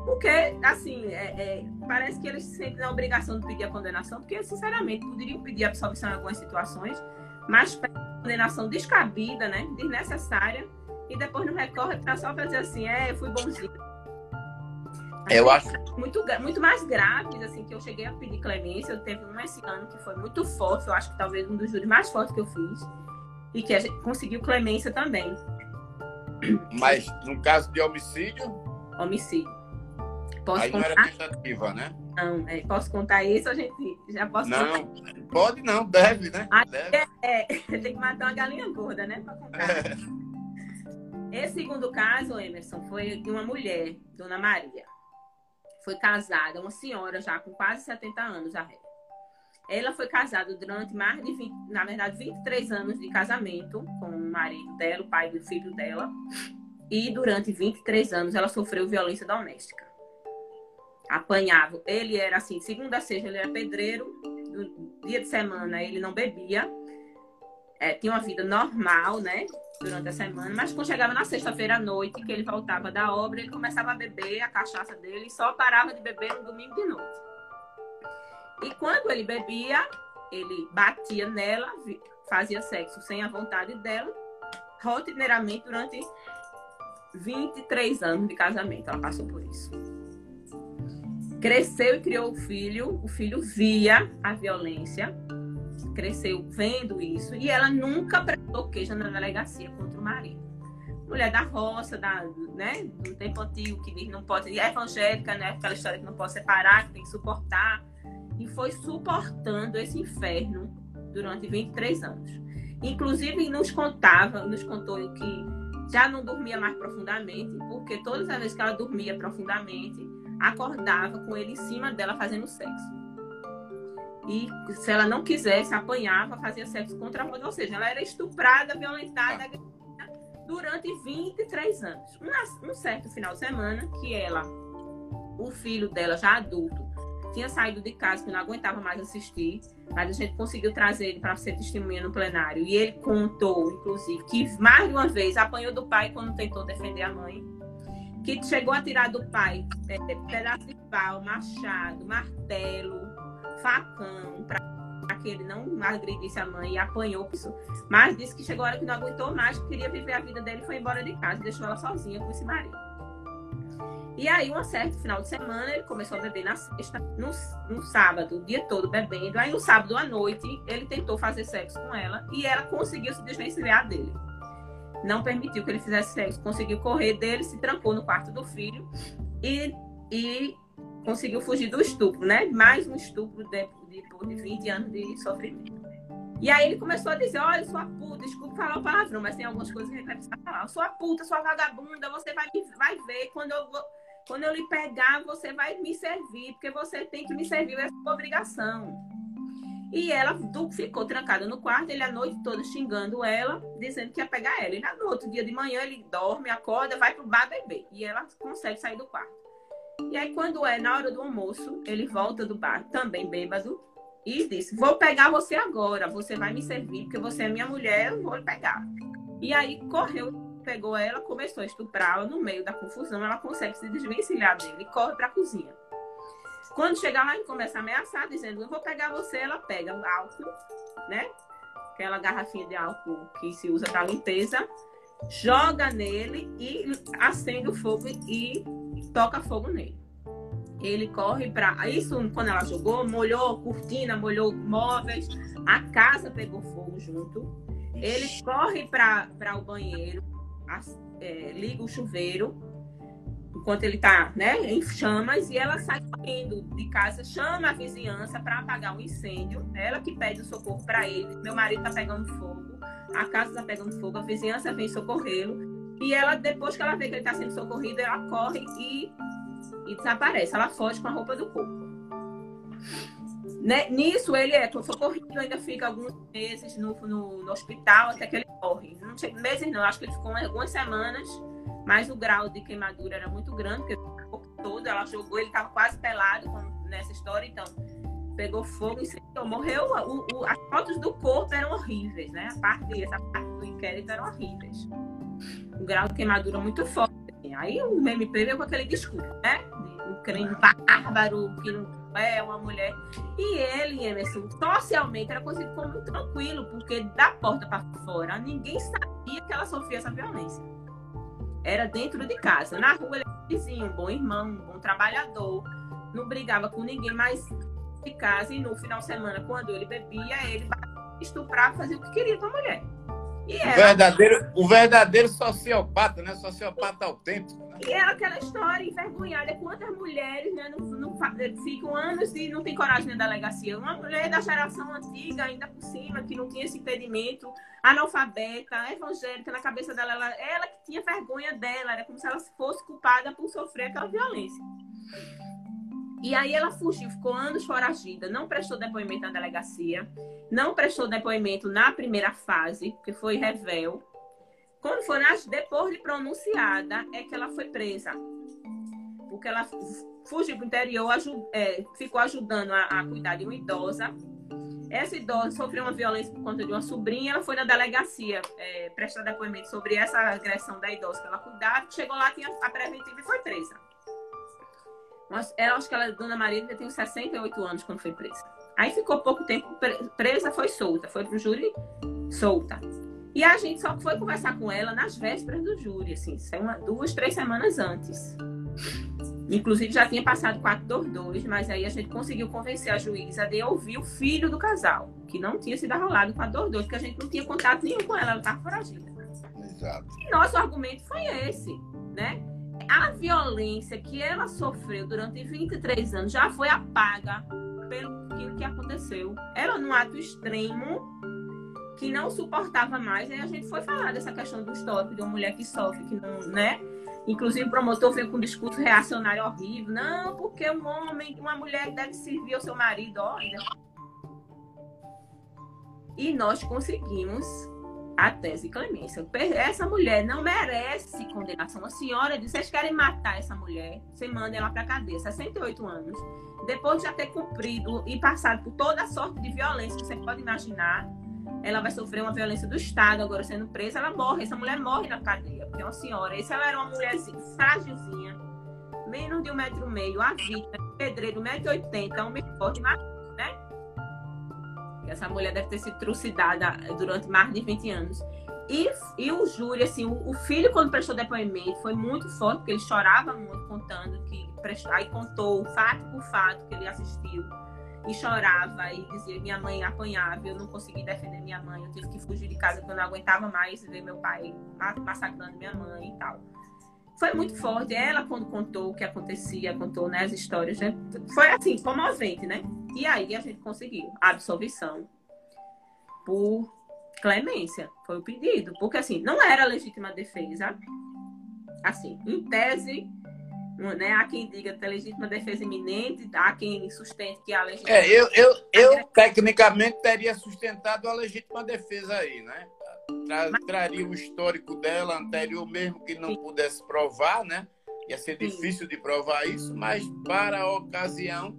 Porque, assim, é, é, parece que eles se sentem na obrigação de pedir a condenação, porque, sinceramente, poderiam pedir absolvição em algumas situações, mas condenação descabida, né? Desnecessária, e depois não recorre para só fazer assim, é, fui bonzinho. Eu acho muito muito mais graves assim que eu cheguei a pedir clemência. Eu teve um esse ano que foi muito forte. Eu acho que talvez um dos júris mais fortes que eu fiz e que a gente conseguiu clemência também. Mas no caso de homicídio? Homicídio. Posso Aí contar? não era tentativa, né? Não, é, posso contar isso? A gente já posso Não, contar? pode não, deve, né? deve. É, é, tem que matar uma galinha gorda, né? Pra contar. É. Esse segundo caso, Emerson, foi de uma mulher, Dona Maria. Foi casada, uma senhora já com quase 70 anos já. Ela foi casada durante mais de 20, na verdade, 23 anos de casamento com o marido dela, o pai do filho dela. E durante 23 anos ela sofreu violência doméstica apanhava. Ele era assim, segunda a sexta ele era pedreiro, dia de semana ele não bebia, é, tinha uma vida normal, né? Durante a semana, mas quando chegava na sexta-feira à noite, que ele voltava da obra, ele começava a beber a cachaça dele e só parava de beber no domingo de noite. E quando ele bebia, ele batia nela, fazia sexo sem a vontade dela rotineiramente durante 23 anos de casamento. Ela passou por isso. Cresceu e criou o filho. O filho via a violência. Cresceu vendo isso. E ela nunca prestou queixa na delegacia contra o marido. Mulher da roça, da, né, do tempo antigo, que diz não pode. É evangélica, né? Aquela história que não pode separar, que tem que suportar. E foi suportando esse inferno durante 23 anos. Inclusive, nos contava, nos contou que já não dormia mais profundamente, porque todas as vezes que ela dormia profundamente, acordava com ele em cima dela fazendo sexo. E se ela não quisesse, apanhava, fazia sexo contra a mãe. Ou seja, ela era estuprada, violentada durante 23 anos. Um, um certo final de semana que ela, o filho dela, já adulto, tinha saído de casa, que não aguentava mais assistir, mas a gente conseguiu trazer ele para ser testemunha no plenário. E ele contou, inclusive, que mais de uma vez apanhou do pai quando tentou defender a mãe, que chegou a tirar do pai é, pedaço de pau, machado, martelo, facão, para que ele não agredisse a mãe e apanhou isso. Mas disse que chegou a hora que não aguentou mais, que queria viver a vida dele e foi embora de casa, deixou ela sozinha com esse marido. E aí, um certo final de semana, ele começou a beber na sexta, no, no sábado, o dia todo bebendo. Aí, no sábado à noite, ele tentou fazer sexo com ela e ela conseguiu se desvencilhar dele. Não permitiu que ele fizesse sexo, conseguiu correr dele, se trancou no quarto do filho e, e conseguiu fugir do estupro, né? Mais um estupro depois de, de 20 anos de sofrimento. E aí ele começou a dizer, olha, sua puta, desculpa falar o palavrão, mas tem algumas coisas que ele vai precisar falar. Sua puta, sua vagabunda, você vai, vai ver quando eu vou quando eu lhe pegar, você vai me servir, porque você tem que me servir, é sua obrigação. E ela ficou trancada no quarto, ele a noite toda xingando ela, dizendo que ia pegar ela. E no outro dia de manhã ele dorme, acorda, vai pro bar beber. E ela consegue sair do quarto. E aí, quando é na hora do almoço, ele volta do bar, também bêbado, e disse: Vou pegar você agora, você vai me servir, porque você é minha mulher, eu vou lhe pegar. E aí correu pegou ela, começou a estuprá-la. No meio da confusão, ela consegue se desvencilhar dele e corre para a cozinha. Quando chega lá, ele começa a ameaçar, dizendo: Eu vou pegar você. Ela pega o álcool, né? Aquela garrafinha de álcool que se usa para limpeza, joga nele e acende o fogo e toca fogo nele. Ele corre para. Isso, quando ela jogou, molhou cortina, molhou móveis, a casa pegou fogo junto. Ele corre para o banheiro, é, liga o chuveiro enquanto ele está né, em chamas e ela sai correndo de casa, chama a vizinhança para apagar o um incêndio. Ela que pede o socorro para ele. Meu marido está pegando fogo, a casa está pegando fogo, a vizinhança vem socorrê-lo. E ela, depois que ela vê que ele está sendo socorrido, ela corre e, e desaparece. Ela foge com a roupa do corpo. Né? Nisso, ele é socorrido, ainda fica alguns meses no, no, no hospital até que ele morre. Não sei, meses não, acho que ele ficou algumas semanas, mas o grau de queimadura era muito grande, porque o corpo todo, ela jogou, ele estava quase pelado nessa história, então pegou fogo e. Morreu, o, o, as fotos do corpo eram horríveis, né? A parte, essa parte do inquérito eram horríveis. O grau de queimadura muito forte. Assim. Aí o MP veio com aquele discurso, né? Um crime bárbaro, que não é uma mulher. E ele, Emerson, socialmente era conhecido como tranquilo, porque da porta para fora ninguém sabia que ela sofria essa violência. Era dentro de casa. Na rua ele era vizinho, um bom irmão, um bom trabalhador. Não brigava com ninguém, mas de casa e no final de semana, quando ele bebia, ele estuprava, fazia o que queria com a mulher. E o, verdadeiro, o verdadeiro sociopata, né? Sociopata autêntico. Né? E era aquela história envergonhada. Quantas mulheres né, não, não, ficam anos e não tem coragem na delegacia? Uma mulher da geração antiga, ainda por cima, que não tinha esse impedimento, analfabeta, evangélica, na cabeça dela, ela, ela que tinha vergonha dela, era como se ela fosse culpada por sofrer aquela violência. E aí ela fugiu, ficou anos foragida, não prestou depoimento na delegacia, não prestou depoimento na primeira fase, que foi revel. Quando foi nas, depois de pronunciada, é que ela foi presa. Porque ela fugiu para o interior, é, ficou ajudando a, a, cuidar de uma idosa. Essa idosa sofreu uma violência por conta de uma sobrinha. Ela foi na delegacia é, prestar depoimento sobre essa agressão da idosa que ela cuidava. Chegou lá, tinha a preventiva e foi presa. Ela, acho que ela, Dona Maria, já tem 68 anos quando foi presa. Aí ficou pouco tempo presa, foi solta, foi pro júri solta. E a gente só foi conversar com ela nas vésperas do júri, assim, uma, duas, três semanas antes. Inclusive já tinha passado 422, mas aí a gente conseguiu convencer a juíza de ouvir o filho do casal, que não tinha sido arrolado 422, porque a gente não tinha contato nenhum com ela, ela estava foragida. Exato. E nosso argumento foi esse, né? A violência que ela sofreu durante 23 anos já foi apaga pelo que, aconteceu. Era num ato extremo que não suportava mais, aí a gente foi falar dessa questão do histórico de uma mulher que sofre, que não, né? Inclusive o promotor veio com um discurso reacionário horrível. Não, porque um homem, uma mulher deve servir ao seu marido, olha. E nós conseguimos a tese clemência. Essa mulher não merece condenação. A senhora disse: vocês querem matar essa mulher? Você manda ela para cadeia, 68 anos. Depois de já ter cumprido e passado por toda a sorte de violência que você pode imaginar, ela vai sofrer uma violência do Estado agora sendo presa, ela morre. Essa mulher morre na cadeia, porque é uma senhora. E se ela era uma mulherzinha frágilzinha, menos de um metro e meio, a vida, pedreiro, um metro e oitenta, um metro forte, né? Essa mulher deve ter sido trucidada durante mais de 20 anos. E, e o júri, assim, o, o, filho, quando prestou depoimento, foi muito forte, porque ele chorava muito contando que prestou, aí contou fato por fato que ele assistiu e chorava e dizia minha mãe apanhava, eu não consegui defender minha mãe, eu tive que fugir de casa porque eu não aguentava mais ver meu pai massacrando minha mãe e tal. Foi muito forte. Ela, quando contou o que acontecia, contou né, as histórias, né? foi assim, comovente, né? E aí a gente conseguiu a absolvição por clemência, foi o pedido. Porque assim, não era legítima defesa. Assim, em tese, né? Há quem diga que é legítima defesa iminente, há quem sustente que a legítima É, eu, eu, eu tecnicamente teria sustentado a legítima defesa aí, né? Tra Mas... Traria o histórico dela anterior, mesmo que não Sim. pudesse provar, né? Ia ser difícil Sim. de provar isso, mas para a ocasião,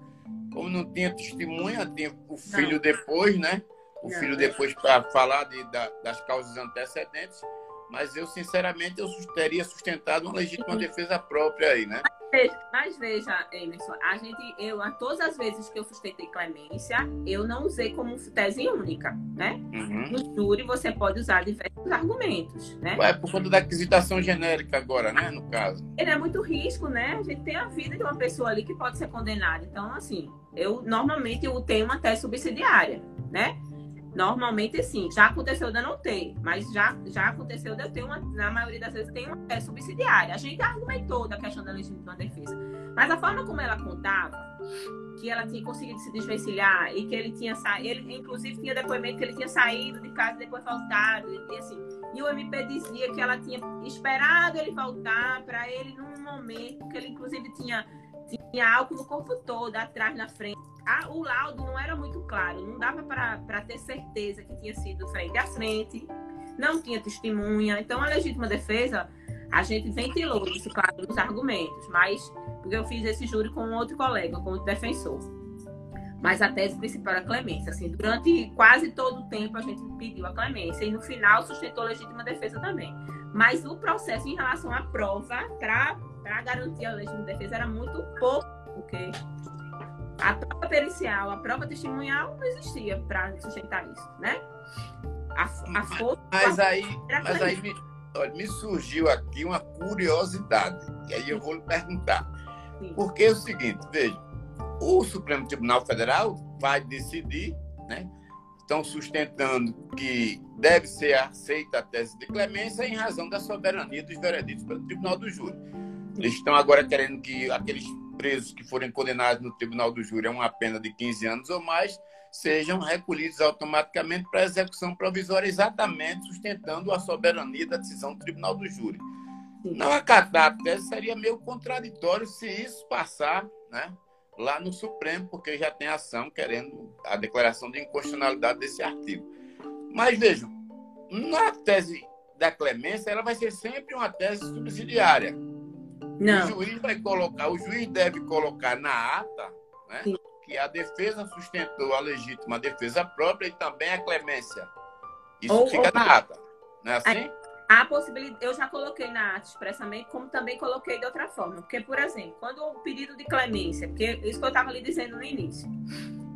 como não tinha testemunha, tinha o filho não. depois, né? O não. filho depois para falar de, da, das causas antecedentes mas eu, sinceramente, eu teria sustentado uma legítima defesa própria aí, né? Mas veja, Emerson, a gente, eu, a todas as vezes que eu sustentei clemência, eu não usei como tese única, né? Uhum. No júri você pode usar diversos argumentos, né? Ué, por conta da aquisitação genérica agora, né, no caso. Ele é muito risco, né? A gente tem a vida de uma pessoa ali que pode ser condenada. Então, assim, eu normalmente eu tenho uma tese subsidiária, né? Normalmente, sim. Já aconteceu de eu não ter, mas já, já aconteceu de eu ter uma, na maioria das vezes, tem uma é, subsidiária. A gente argumentou da questão da legítima defesa. Mas a forma como ela contava, que ela tinha conseguido se desvencilhar e que ele tinha saído, ele inclusive tinha depoimento que ele tinha saído de casa e depois voltado, e assim. E o MP dizia que ela tinha esperado ele voltar para ele num momento que ele inclusive tinha tinha álcool no corpo todo, atrás, na frente a, o laudo não era muito claro, não dava para ter certeza que tinha sido frente a frente, não tinha testemunha. Então, a legítima defesa, a gente ventilou isso, claro, nos argumentos, mas porque eu fiz esse júri com outro colega, com outro defensor. Mas a tese principal era a clemência. Assim, durante quase todo o tempo a gente pediu a clemência e no final sustentou a legítima defesa também. Mas o processo em relação à prova para garantir a legítima defesa era muito pouco, porque a prova pericial, a prova testemunhal não existia para sustentar isso, né? A, a força. Mas aí, mas aí me, olha, me surgiu aqui uma curiosidade. E aí eu vou lhe perguntar. Sim. Porque é o seguinte, veja, o Supremo Tribunal Federal vai decidir, né? Estão sustentando que deve ser aceita a tese de clemência em razão da soberania dos vereditos pelo Tribunal do Júri. Eles estão agora querendo que aqueles presos que forem condenados no tribunal do júri a uma pena de 15 anos ou mais sejam recolhidos automaticamente para execução provisória, exatamente sustentando a soberania da decisão do tribunal do júri. Não acatar a tese seria meio contraditório se isso passar né, lá no Supremo, porque já tem ação querendo a declaração de inconstitucionalidade desse artigo. Mas vejam, na tese da clemência, ela vai ser sempre uma tese subsidiária. Não. O juiz vai colocar, o juiz deve colocar na ata, né, que a defesa sustentou a legítima defesa própria e também a clemência. Isso ou, fica ou, na ata, não é assim? A, a possibilidade, eu já coloquei na ata expressamente, como também coloquei de outra forma. Porque, por exemplo, quando o pedido de clemência, porque isso que eu estava lhe dizendo no início,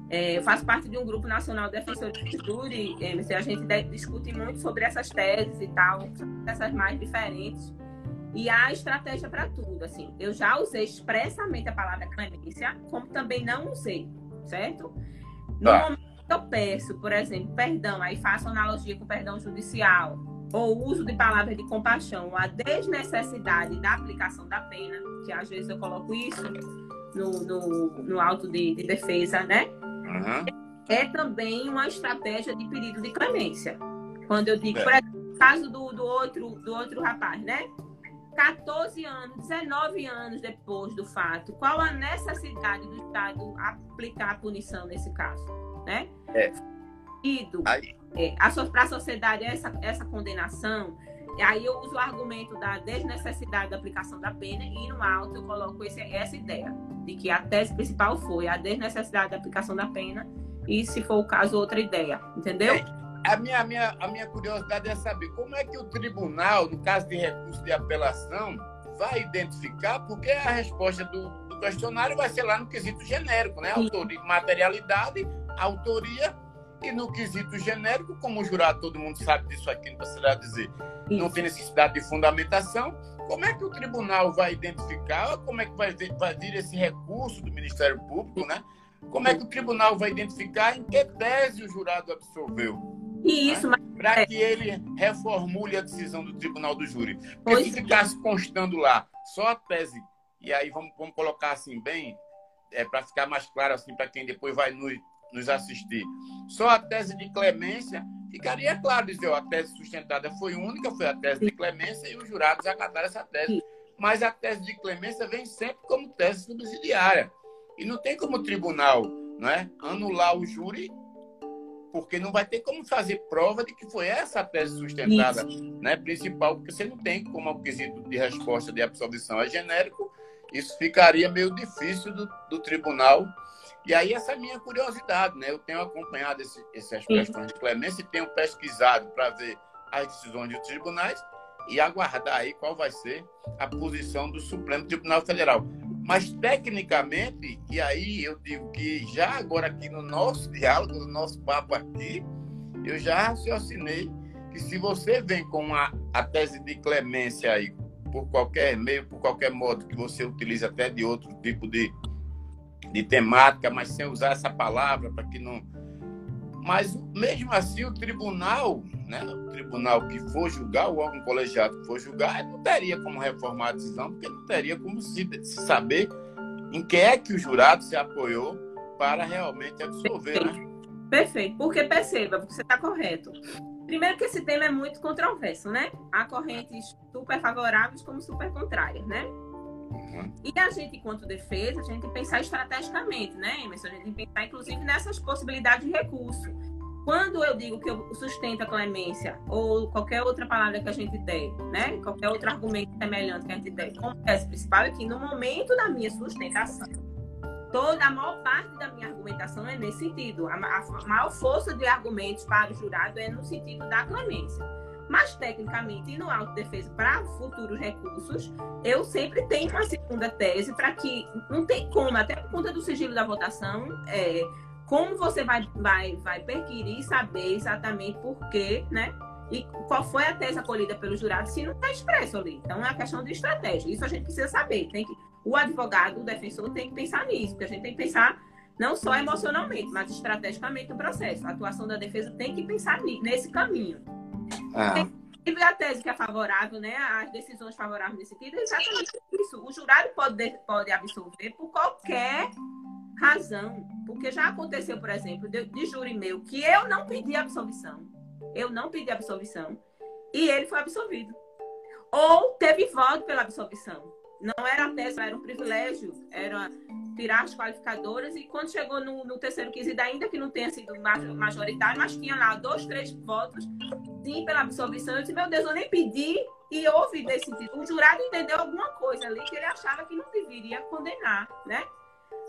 É, eu faço parte de um grupo nacional de defensores de júri, MC, a gente discute muito sobre essas teses e tal, essas mais diferentes. E há estratégia para tudo, assim. Eu já usei expressamente a palavra clemência, como também não usei, certo? No tá. momento que eu peço, por exemplo, perdão, aí faço analogia com perdão judicial, ou uso de palavras de compaixão, a desnecessidade da aplicação da pena, que às vezes eu coloco isso no, no, no auto de, de defesa, né? Uhum. É também uma estratégia de pedido de clemência. Quando eu digo, é. por exemplo, caso do, do, outro, do outro rapaz, né? 14 anos, 19 anos depois do fato, qual a necessidade do Estado aplicar a punição nesse caso? Né? É. Ido, é, para a sociedade essa, essa condenação, aí eu uso o argumento da desnecessidade da aplicação da pena e no alto eu coloco esse, essa ideia de que a tese principal foi a desnecessidade da aplicação da pena e, se for o caso, outra ideia, entendeu? É a minha, a, minha, a minha curiosidade é saber como é que o tribunal, no caso de recurso de apelação, vai identificar, porque a resposta do, do questionário vai ser lá no quesito genérico, né? Autoria, materialidade, autoria, e no quesito genérico, como o jurado, todo mundo sabe disso aqui, não precisa dizer, não tem necessidade de fundamentação. Como é que o tribunal vai identificar? Como é que vai, vai vir esse recurso do Ministério Público, né? Como é que o tribunal vai identificar em que tese o jurado absolveu? E isso, né? Para que ele reformule a decisão do tribunal do júri. Porque se ficasse constando lá só a tese, e aí vamos, vamos colocar assim bem, é, para ficar mais claro assim para quem depois vai nos, nos assistir, só a tese de clemência, ficaria claro dizer, ó, a tese sustentada foi única, foi a tese de clemência, e os jurados acataram essa tese. Mas a tese de clemência vem sempre como tese subsidiária. E não tem como o tribunal não é, anular o júri porque não vai ter como fazer prova de que foi essa a tese sustentada né, principal, porque você não tem como o quesito de resposta de absolvição é genérico, isso ficaria meio difícil do, do tribunal. E aí essa é a minha curiosidade, né? Eu tenho acompanhado esse, essas questões de clemência e tenho pesquisado para ver as decisões dos tribunais e aguardar aí qual vai ser a posição do Supremo Tribunal Federal. Mas, tecnicamente, e aí eu digo que já agora aqui no nosso diálogo, no nosso papo aqui, eu já raciocinei que se você vem com a, a tese de clemência aí, por qualquer meio, por qualquer modo que você utilize até de outro tipo de, de temática, mas sem usar essa palavra para que não. Mas mesmo assim, o tribunal, né, o tribunal que for julgar, o órgão colegiado que for julgar, não teria como reformar a decisão, porque não teria como se, se saber em que é que o jurado se apoiou para realmente absolver, Perfeito. né? Perfeito, porque perceba, você está correto. Primeiro que esse tema é muito controverso, né? Há correntes super favoráveis como super contrárias, né? Uhum. E a gente, enquanto defesa, a gente tem que pensar estrategicamente, né, Emerson? A gente tem que pensar, inclusive, nessas possibilidades de recurso. Quando eu digo que eu sustento a clemência, ou qualquer outra palavra que a gente der, né? Qualquer outro argumento semelhante que a gente der, como tese principal é que no momento da minha sustentação, toda a maior parte da minha argumentação é nesse sentido. A, a maior força de argumentos para o jurado é no sentido da clemência. Mas, tecnicamente, e no autodefesa para futuros recursos, eu sempre tenho uma segunda tese para que não tem como, até por conta do sigilo da votação, é, como você vai, vai, vai perquirir saber exatamente por quê, né? E qual foi a tese acolhida pelo jurado se não está expresso ali. Então, é uma questão de estratégia. Isso a gente precisa saber. Tem que, o advogado, o defensor, tem que pensar nisso, porque a gente tem que pensar não só emocionalmente, mas estrategicamente no processo. A atuação da defesa tem que pensar nesse caminho. Tem a tese que é favorável, né? As decisões favoráveis nesse sentido, é exatamente isso. O jurado pode, pode absolver por qualquer razão. Porque já aconteceu, por exemplo, de, de júri meu, que eu não pedi absolvição. Eu não pedi absolvição. E ele foi absolvido. Ou teve voto pela absolvição. Não era tese, era um privilégio. Era tirar as qualificadoras. E quando chegou no, no terceiro quesito, ainda que não tenha sido majoritário, mas tinha lá dois, três votos, sim, pela absolvição. Eu disse, meu Deus, eu nem pedi. E houve desse tipo. O jurado entendeu alguma coisa ali que ele achava que não deveria condenar, né?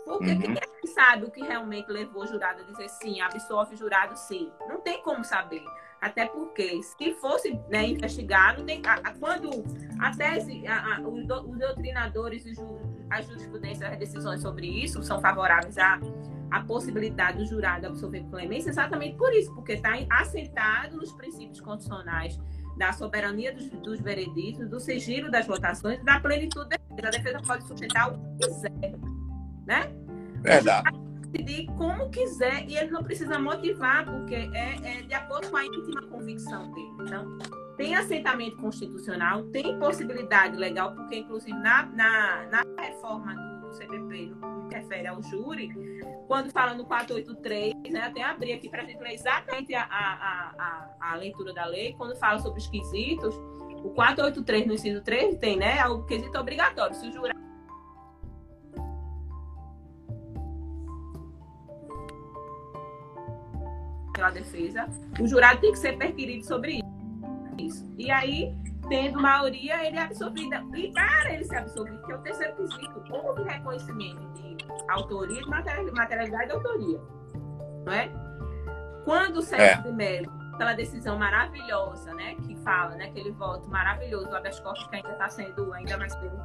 Porque uhum. quem que sabe o que realmente levou o jurado a dizer sim, absolve o jurado sim? Não tem como saber. Até porque, se fosse né, investigado, tem, a, a, quando a tese, a, os, do, os, doutrinadores e ju, a jurisprudência, as decisões sobre isso são favoráveis à, a possibilidade do jurado absolver clemência exatamente por isso, porque está assentado nos princípios constitucionais da soberania dos, dos vereditos, do sigilo das votações, da plenitude da defesa. A defesa pode sustentar o que quiser, né? Verdade. Decidir como quiser e ele não precisa motivar, porque é, é de acordo com a íntima convicção dele. Então, tem assentamento constitucional, tem possibilidade legal, porque, inclusive, na, na, na reforma do, do CPP, no que refere ao júri, quando fala no 483, né, até abrir aqui para a gente ler exatamente a, a, a, a, leitura da lei, quando fala sobre os quesitos, o 483 no inciso 3 tem, né, o quesito obrigatório. Se o jurado pela defesa, o jurado tem que ser perquirido sobre isso. E aí, tendo maioria, ele é absolvido. E para ele ser absolvido, que é o terceiro quesito, houve reconhecimento de autoria, de materialidade e autoria. Não é? Quando o Sérgio é. de Mello, aquela decisão maravilhosa, né, que fala, né, aquele voto maravilhoso do habeas corpus que ainda está sendo ainda mais pelo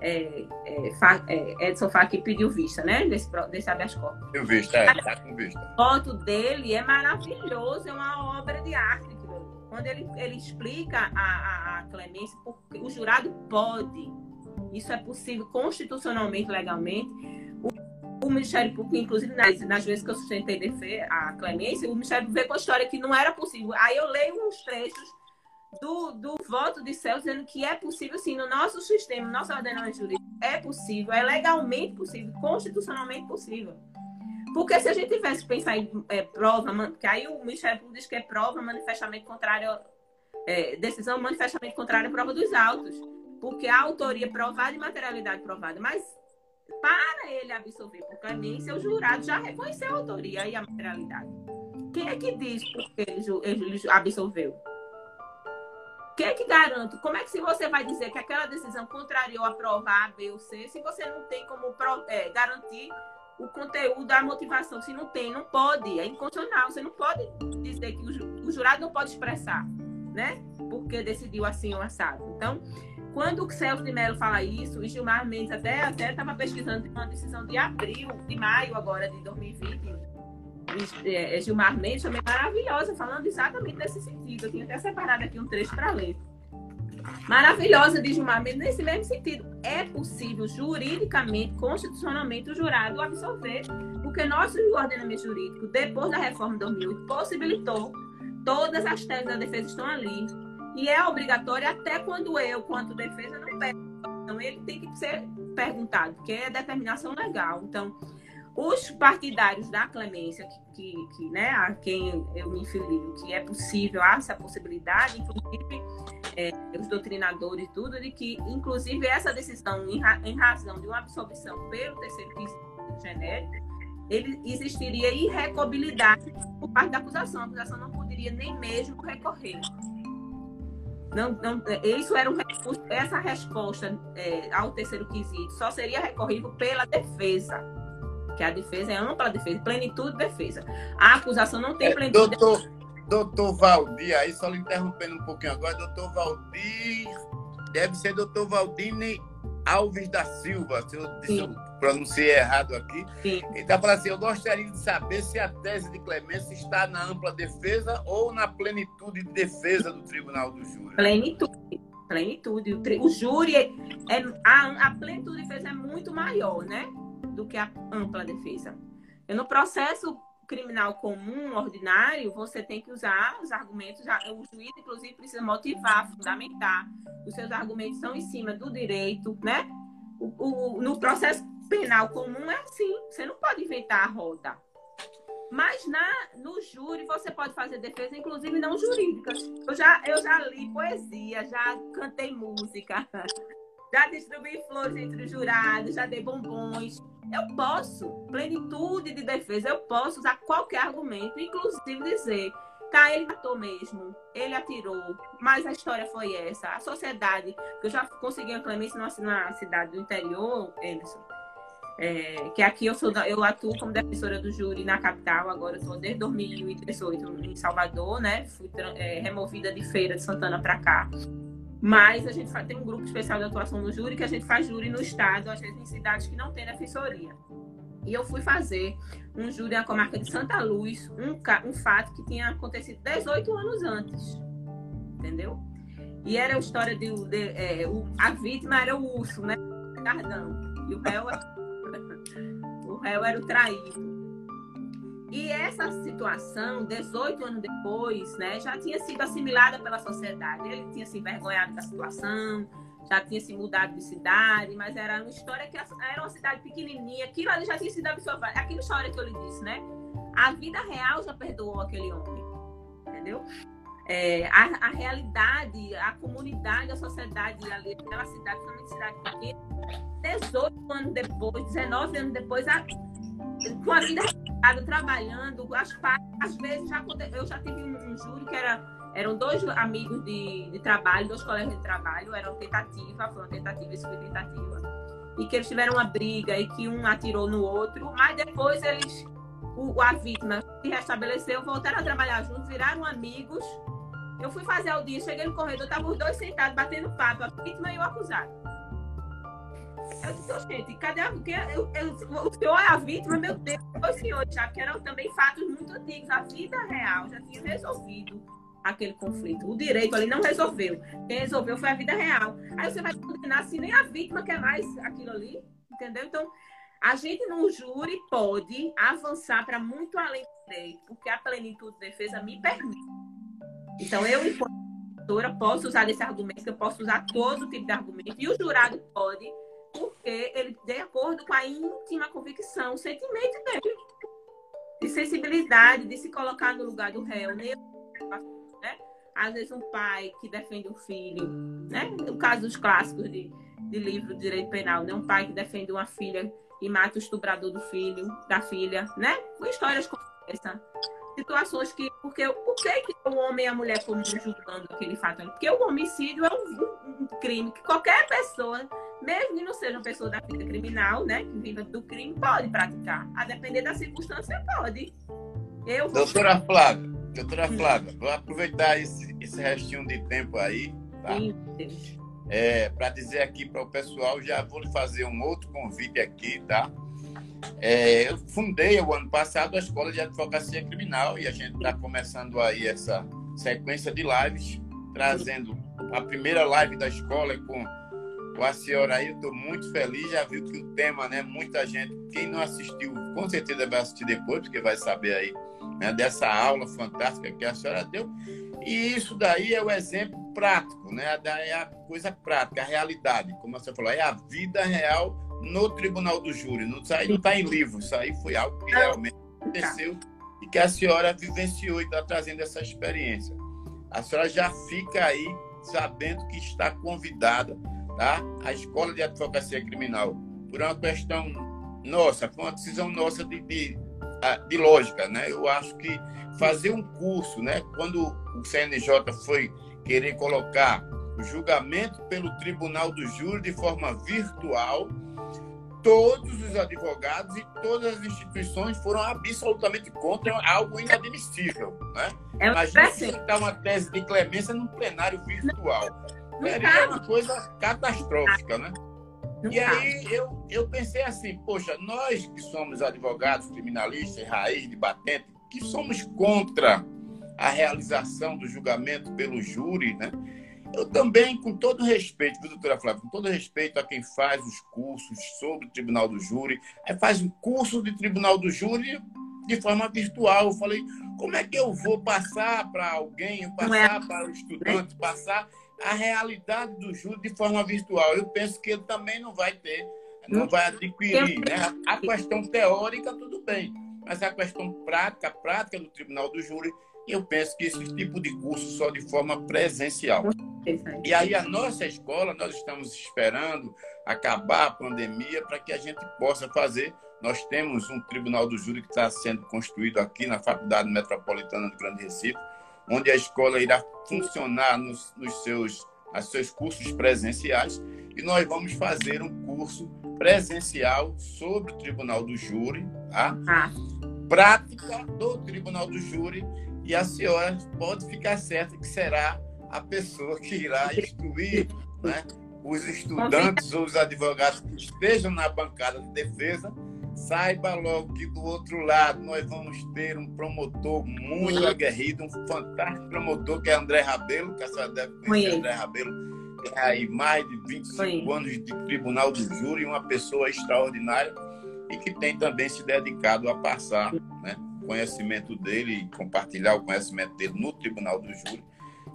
é, é, é, Edson que pediu vista, né? Desse, desse habeas corpus. Pediu vista, é, tá com vista. O voto dele é maravilhoso, é uma obra de arte. Quando ele, ele explica a, a, a clemência, porque o jurado pode, isso é possível constitucionalmente, legalmente. O, o Ministério Público, inclusive, nas, nas vezes que eu sustentei a clemência, o Ministério veio com a história que não era possível. Aí eu leio uns trechos do, do voto de Celso dizendo que é possível, sim, no nosso sistema, no nosso ordenamento jurídico, é possível, é legalmente possível, constitucionalmente possível. Porque se a gente tivesse que pensar em é, prova, porque aí o Público diz que é prova, manifestamente contrário, é, decisão manifestamente contrária à prova dos autos. Porque a autoria provada e materialidade provada. Mas para ele absolver por clemência, o jurado já reconheceu a autoria e a materialidade. Quem é que diz por que ele absolveu? Quem é que garante? Como é que se você vai dizer que aquela decisão contrariou a prova A, B ou C, se você não tem como é, garantir o conteúdo, a motivação. Se não tem, não pode. É inconstitucional. Você não pode dizer que o jurado não pode expressar, né? Porque decidiu assim o assado. Então, quando o Celso de Mello fala isso, e Gilmar Mendes até até estava pesquisando uma decisão de abril, de maio agora de 2020. É, Gilmar Mendes também maravilhosa, falando exatamente nesse sentido. Eu tinha até separado aqui um trecho para ler maravilhosa de Mendes nesse mesmo sentido. É possível juridicamente, constitucionalmente, o jurado absolver, porque nosso ordenamento jurídico, depois da reforma de 2008, possibilitou todas as teses da defesa estão ali. E é obrigatório até quando eu, quanto defesa, não pego. Então, ele tem que ser perguntado, porque é determinação legal. Então, os partidários da clemência, que, que, que, né, a quem eu me filio, que é possível, há essa possibilidade, inclusive é, os doutrinadores, tudo, de que, inclusive, essa decisão, em, ra em razão de uma absorção pelo terceiro piso genérico, ele existiria irrecobilidade por parte da acusação. A acusação não poderia nem mesmo recorrer. Não, não, isso era um recurso, essa resposta é, ao terceiro quesito só seria recorrível pela defesa que a defesa é ampla defesa, plenitude de defesa. A acusação não tem é, plenitude. É, doutor, doutor Valdir, aí só lhe interrompendo um pouquinho agora, doutor Valdir, deve ser doutor Valdine Alves da Silva, se eu, se eu pronunciei errado aqui. Sim. Ele está falando assim: eu gostaria de saber se a tese de clemência está na ampla defesa ou na plenitude de defesa do Tribunal do Júri. Plenitude. Plenitude. O, júri, é, é, a, a plenitude de defesa é muito maior, né? Do que a ampla defesa. E no processo criminal comum, ordinário, você tem que usar os argumentos, o juiz, inclusive, precisa motivar, fundamentar. Os seus argumentos são em cima do direito, né? O, o, no processo penal comum é assim, você não pode inventar a roda. Mas na, no júri você pode fazer defesa, inclusive não jurídicas. Eu já, eu já li poesia, já cantei música, já distribuí flores entre os jurados, já dei bombons. Eu posso, plenitude de defesa, eu posso usar qualquer argumento, inclusive dizer, tá, ele matou mesmo, ele atirou, mas a história foi essa. A sociedade, que eu já consegui a clemência numa, cidade do interior, Emerson, é, que aqui eu sou eu atuo como defensora do júri na capital, agora estou desde 2018 em Salvador, né? Fui é, removida de Feira de Santana para cá. Mas a gente tem um grupo especial de atuação no júri que a gente faz júri no estado, às vezes em cidades que não tem defensoria. E eu fui fazer um júri na comarca de Santa Luz, um, um fato que tinha acontecido 18 anos antes. Entendeu? E era a história de, de é, o, a vítima era o urso, né? Cardão. E o réu era, o réu era o traído. E essa situação, 18 anos depois, né, já tinha sido assimilada pela sociedade. Ele tinha se envergonhado da situação, já tinha se mudado de cidade, mas era uma história que era uma cidade pequenininha, aquilo ali já tinha sido absorvido. Aquela história que eu lhe disse, né? A vida real já perdoou aquele homem, entendeu? É, a, a, realidade, a comunidade, a sociedade ali, aquela cidade, uma cidade pequena, 18 anos depois, 19 anos depois, a, com a vida trabalhando, as, às vezes já, eu já tive um, um júri que era eram dois amigos de, de trabalho, dois colegas de trabalho, era uma tentativa, foi uma tentativa, isso foi tentativa. E que eles tiveram uma briga e que um atirou no outro, mas depois eles, o, a vítima se restabeleceu, voltaram a trabalhar juntos, viraram amigos. Eu fui fazer audiência, cheguei no corredor, estavam os dois sentados, batendo papo, a vítima e o acusado. Eu disse, gente, cadê a. Eu, eu, o senhor é a vítima, meu Deus, os senhores já, que eram também fatos muito antigos. A vida real já tinha resolvido aquele conflito. O direito ali não resolveu. Quem resolveu foi a vida real. Aí você vai condenar assim, nem a vítima quer mais aquilo ali, entendeu? Então, a gente no júri pode avançar para muito além do direito, porque a plenitude de defesa me permite. Então, eu, enquanto posso usar desse argumento, eu posso usar todo tipo de argumento, e o jurado pode, porque ele, de acordo com a íntima convicção, o sentimento dele, de sensibilidade, de se colocar no lugar do réu, né? às vezes um pai que defende um filho, né? O caso dos clássicos de, de livro de direito penal, né? Um pai que defende uma filha e mata o estuprador do filho, da filha, né? Histórias como essa. Situações que. Porque, por que, que o homem e a mulher comum julgando aquele fato? Porque o homicídio é um, um, crime que qualquer pessoa, mesmo que não seja uma pessoa da vida criminal, né? Que viva do crime, pode praticar. A depender da circunstância, pode. Eu vou... Doutora Flávia, Doutora Flávia, vou aproveitar esse, esse restinho de tempo aí, tá? É, para dizer aqui para o pessoal, já vou lhe fazer um outro convite aqui, tá? É, eu fundei o ano passado a Escola de Advocacia Criminal e a gente está começando aí essa sequência de lives, trazendo a primeira live da escola com, com a senhora aí. Eu estou muito feliz, já viu que o tema, né? Muita gente, quem não assistiu, com certeza vai assistir depois, porque vai saber aí né, dessa aula fantástica que a senhora deu. E isso daí é o exemplo prático, né? É a coisa prática, a realidade, como você falou, é a vida real no tribunal do júri. Não, está em livro, isso aí foi algo que realmente aconteceu e que a senhora vivenciou e está trazendo essa experiência. A senhora já fica aí sabendo que está convidada, tá? A Escola de Advocacia Criminal, por uma questão nossa, foi uma decisão nossa de, de de lógica, né? Eu acho que fazer um curso, né? Quando o CNJ foi querer colocar o julgamento pelo Tribunal do Júri de forma virtual, todos os advogados e todas as instituições foram absolutamente contra algo inadmissível, né? É Imagina citar uma tese de clemência num plenário virtual. Seria uma coisa catastrófica, né? E aí eu, eu pensei assim, poxa, nós que somos advogados, criminalistas, raiz, debatentes, que somos contra a realização do julgamento pelo júri, né? Eu também, com todo respeito, viu, doutora Flávia, com todo respeito a quem faz os cursos sobre o Tribunal do Júri, faz um curso de Tribunal do Júri de forma virtual. Eu falei, como é que eu vou passar para alguém, passar é. para o estudante, passar a realidade do júri de forma virtual. Eu penso que ele também não vai ter, não vai adquirir. Né? A questão teórica, tudo bem, mas a questão prática, a prática do tribunal do júri, eu penso que esse tipo de curso só de forma presencial. E aí a nossa escola, nós estamos esperando acabar a pandemia para que a gente possa fazer. Nós temos um tribunal do júri que está sendo construído aqui na Faculdade Metropolitana do Grande Recife, onde a escola irá funcionar nos, nos seus, nos seus cursos presenciais e nós vamos fazer um curso presencial sobre o Tribunal do Júri, tá? Ah. prática do Tribunal do Júri e a senhora pode ficar certa que será a pessoa que irá instruir né, os estudantes ou os advogados que estejam na bancada de defesa. Saiba logo que do outro lado nós vamos ter um promotor muito aguerrido, um fantástico promotor que é André Rabelo, que a senhora deve conhecer. André Rabelo, tem aí mais de 25 Oi. anos de tribunal do júri, uma pessoa extraordinária e que tem também se dedicado a passar né, conhecimento dele e compartilhar o conhecimento dele no tribunal do júri.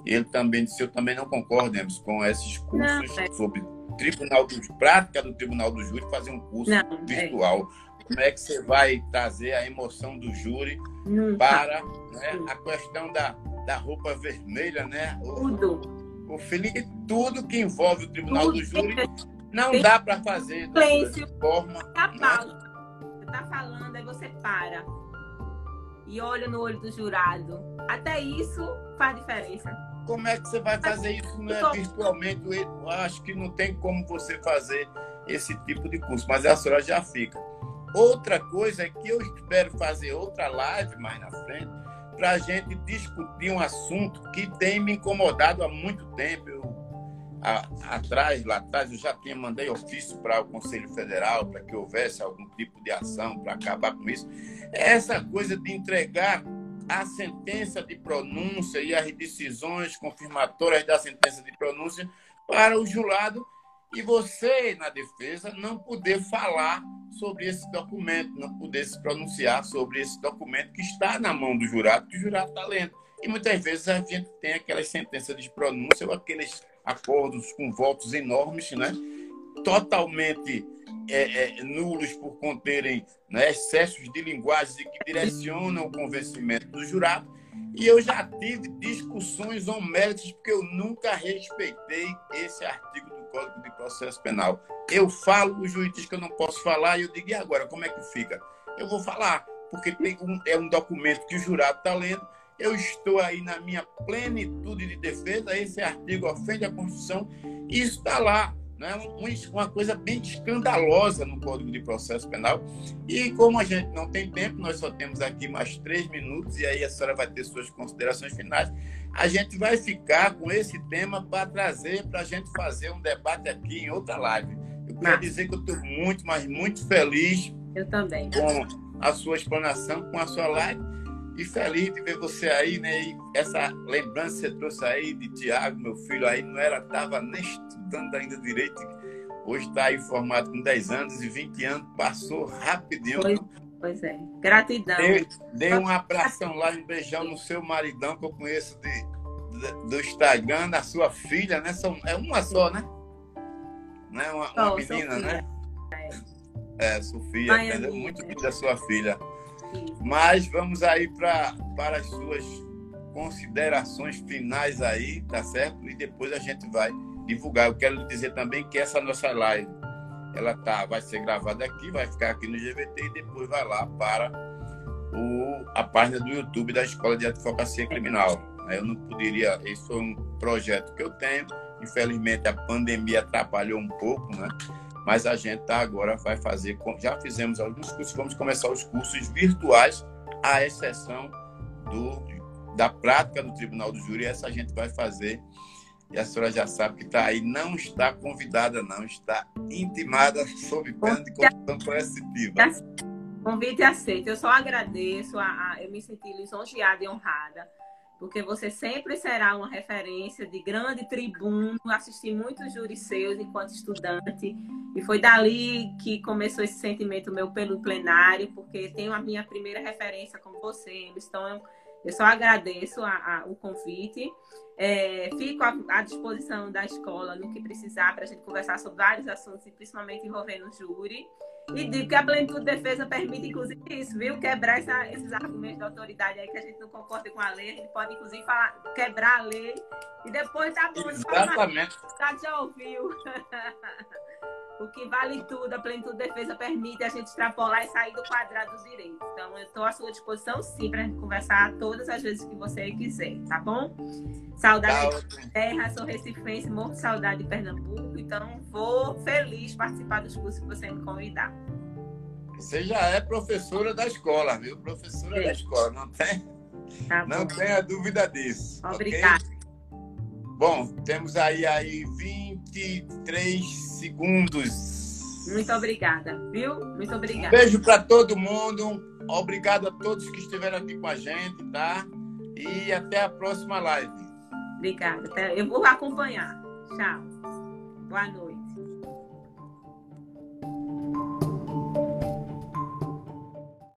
Ele também disse, eu também não concordo, com esses cursos não, é. sobre tribunal do, prática do tribunal do júri, fazer um curso não, é. virtual. É. Como é que você vai trazer a emoção do júri não, para né, a questão da, da roupa vermelha, né? Tudo. O, o feeling, tudo que envolve o tribunal tudo. do júri não dá para fazer de forma. Tá pausa. Você tá falando, aí você para e olha no olho do jurado. Até isso faz diferença. Como é que você vai fazer isso né, virtualmente? Eu acho que não tem como você fazer esse tipo de curso, mas a senhora já fica. Outra coisa é que eu espero fazer outra live mais na frente para a gente discutir um assunto que tem me incomodado há muito tempo. Eu a, atrás, lá atrás, eu já tinha mandei ofício para o Conselho Federal para que houvesse algum tipo de ação para acabar com isso. Essa coisa de entregar a sentença de pronúncia e as decisões confirmatórias da sentença de pronúncia para o jurado e você, na defesa, não poder falar sobre esse documento, não poder se pronunciar sobre esse documento que está na mão do jurado, que o jurado está lendo. E muitas vezes a gente tem aquelas sentenças de pronúncia ou aqueles acordos com votos enormes, né? totalmente é, é, nulos por conterem né, excessos de linguagem que direcionam o convencimento do jurado. E eu já tive discussões homéricas porque eu nunca respeitei esse artigo do Código de Processo Penal. Eu falo, o juiz diz que eu não posso falar, e eu digo, e agora, como é que fica? Eu vou falar, porque tem um, é um documento que o jurado está lendo, eu estou aí na minha plenitude de defesa, esse artigo ofende a Constituição, e está lá, né? uma coisa bem escandalosa no Código de Processo Penal. E como a gente não tem tempo, nós só temos aqui mais três minutos, e aí a senhora vai ter suas considerações finais. A gente vai ficar com esse tema para trazer, para a gente fazer um debate aqui em outra live. Eu quero dizer que eu estou muito, mas muito feliz. Eu também. Com a sua explanação, com a sua live e feliz de ver você aí, né? E essa lembrança que você trouxe aí de Tiago, meu filho aí, não era, estava nem estudando ainda direito. Hoje está aí formado com 10 anos e 20 anos, passou rapidinho. Pois, pois é, gratidão. Dê, dê um abração lá, um beijão no seu maridão que eu conheço de, de do Instagram, da sua filha, né? São, é uma só, né? né? Uma, uma menina, Sofia. né? É, Sofia, entendeu? Muito linda da sua filha. Mas vamos aí pra, para as suas considerações finais aí, tá certo? E depois a gente vai divulgar. Eu quero dizer também que essa nossa live, ela tá, vai ser gravada aqui, vai ficar aqui no GVT e depois vai lá para o, a página do YouTube da Escola de Advocacia Criminal. Eu não poderia, esse foi um projeto que eu tenho, infelizmente a pandemia atrapalhou um pouco, né? mas a gente tá agora vai fazer, já fizemos alguns cursos, vamos começar os cursos virtuais, à exceção do, da prática do Tribunal do Júri, essa a gente vai fazer. E a senhora já sabe que está aí, não está convidada, não, está intimada sob pena de condição coercitiva. Convite aceito. Eu só agradeço, a, a, eu me senti lisonjeada e honrada porque você sempre será uma referência de grande tribuno. Assisti muitos júris seus enquanto estudante, e foi dali que começou esse sentimento meu pelo plenário, porque tenho a minha primeira referência com você, então eu só agradeço a, a, o convite. É, fico à, à, disposição da escola no que precisar para a gente conversar sobre vários assuntos, e principalmente envolvendo o júri. E digo que a plenitude de defesa permite, inclusive, isso, viu? Quebrar essa, esses argumentos da autoridade aí que a gente não concorda com a lei. A gente pode, inclusive, falar, quebrar a lei e depois tá bom. Exatamente. Tá, já ouviu. o que vale tudo, a plenitude de defesa permite a gente extrapolar e sair do quadrado dos direitos. Então, eu estou à sua disposição, sim, para a gente conversar todas as vezes que você quiser, tá bom? Saudade tá, da terra, sou recifense, morro de saudade de Pernambuco, então vou feliz participar dos cursos que você me convidar. Você já é professora da escola, viu? Professora sim. da escola, não tem? Tá não tenha dúvida disso. Obrigada. Okay? Bom, temos aí, aí 23 segundos. Muito obrigada, viu? Muito obrigada. Beijo para todo mundo. Obrigado a todos que estiveram aqui com a gente, tá? E até a próxima live. Obrigada. Eu vou acompanhar. Tchau. Boa noite.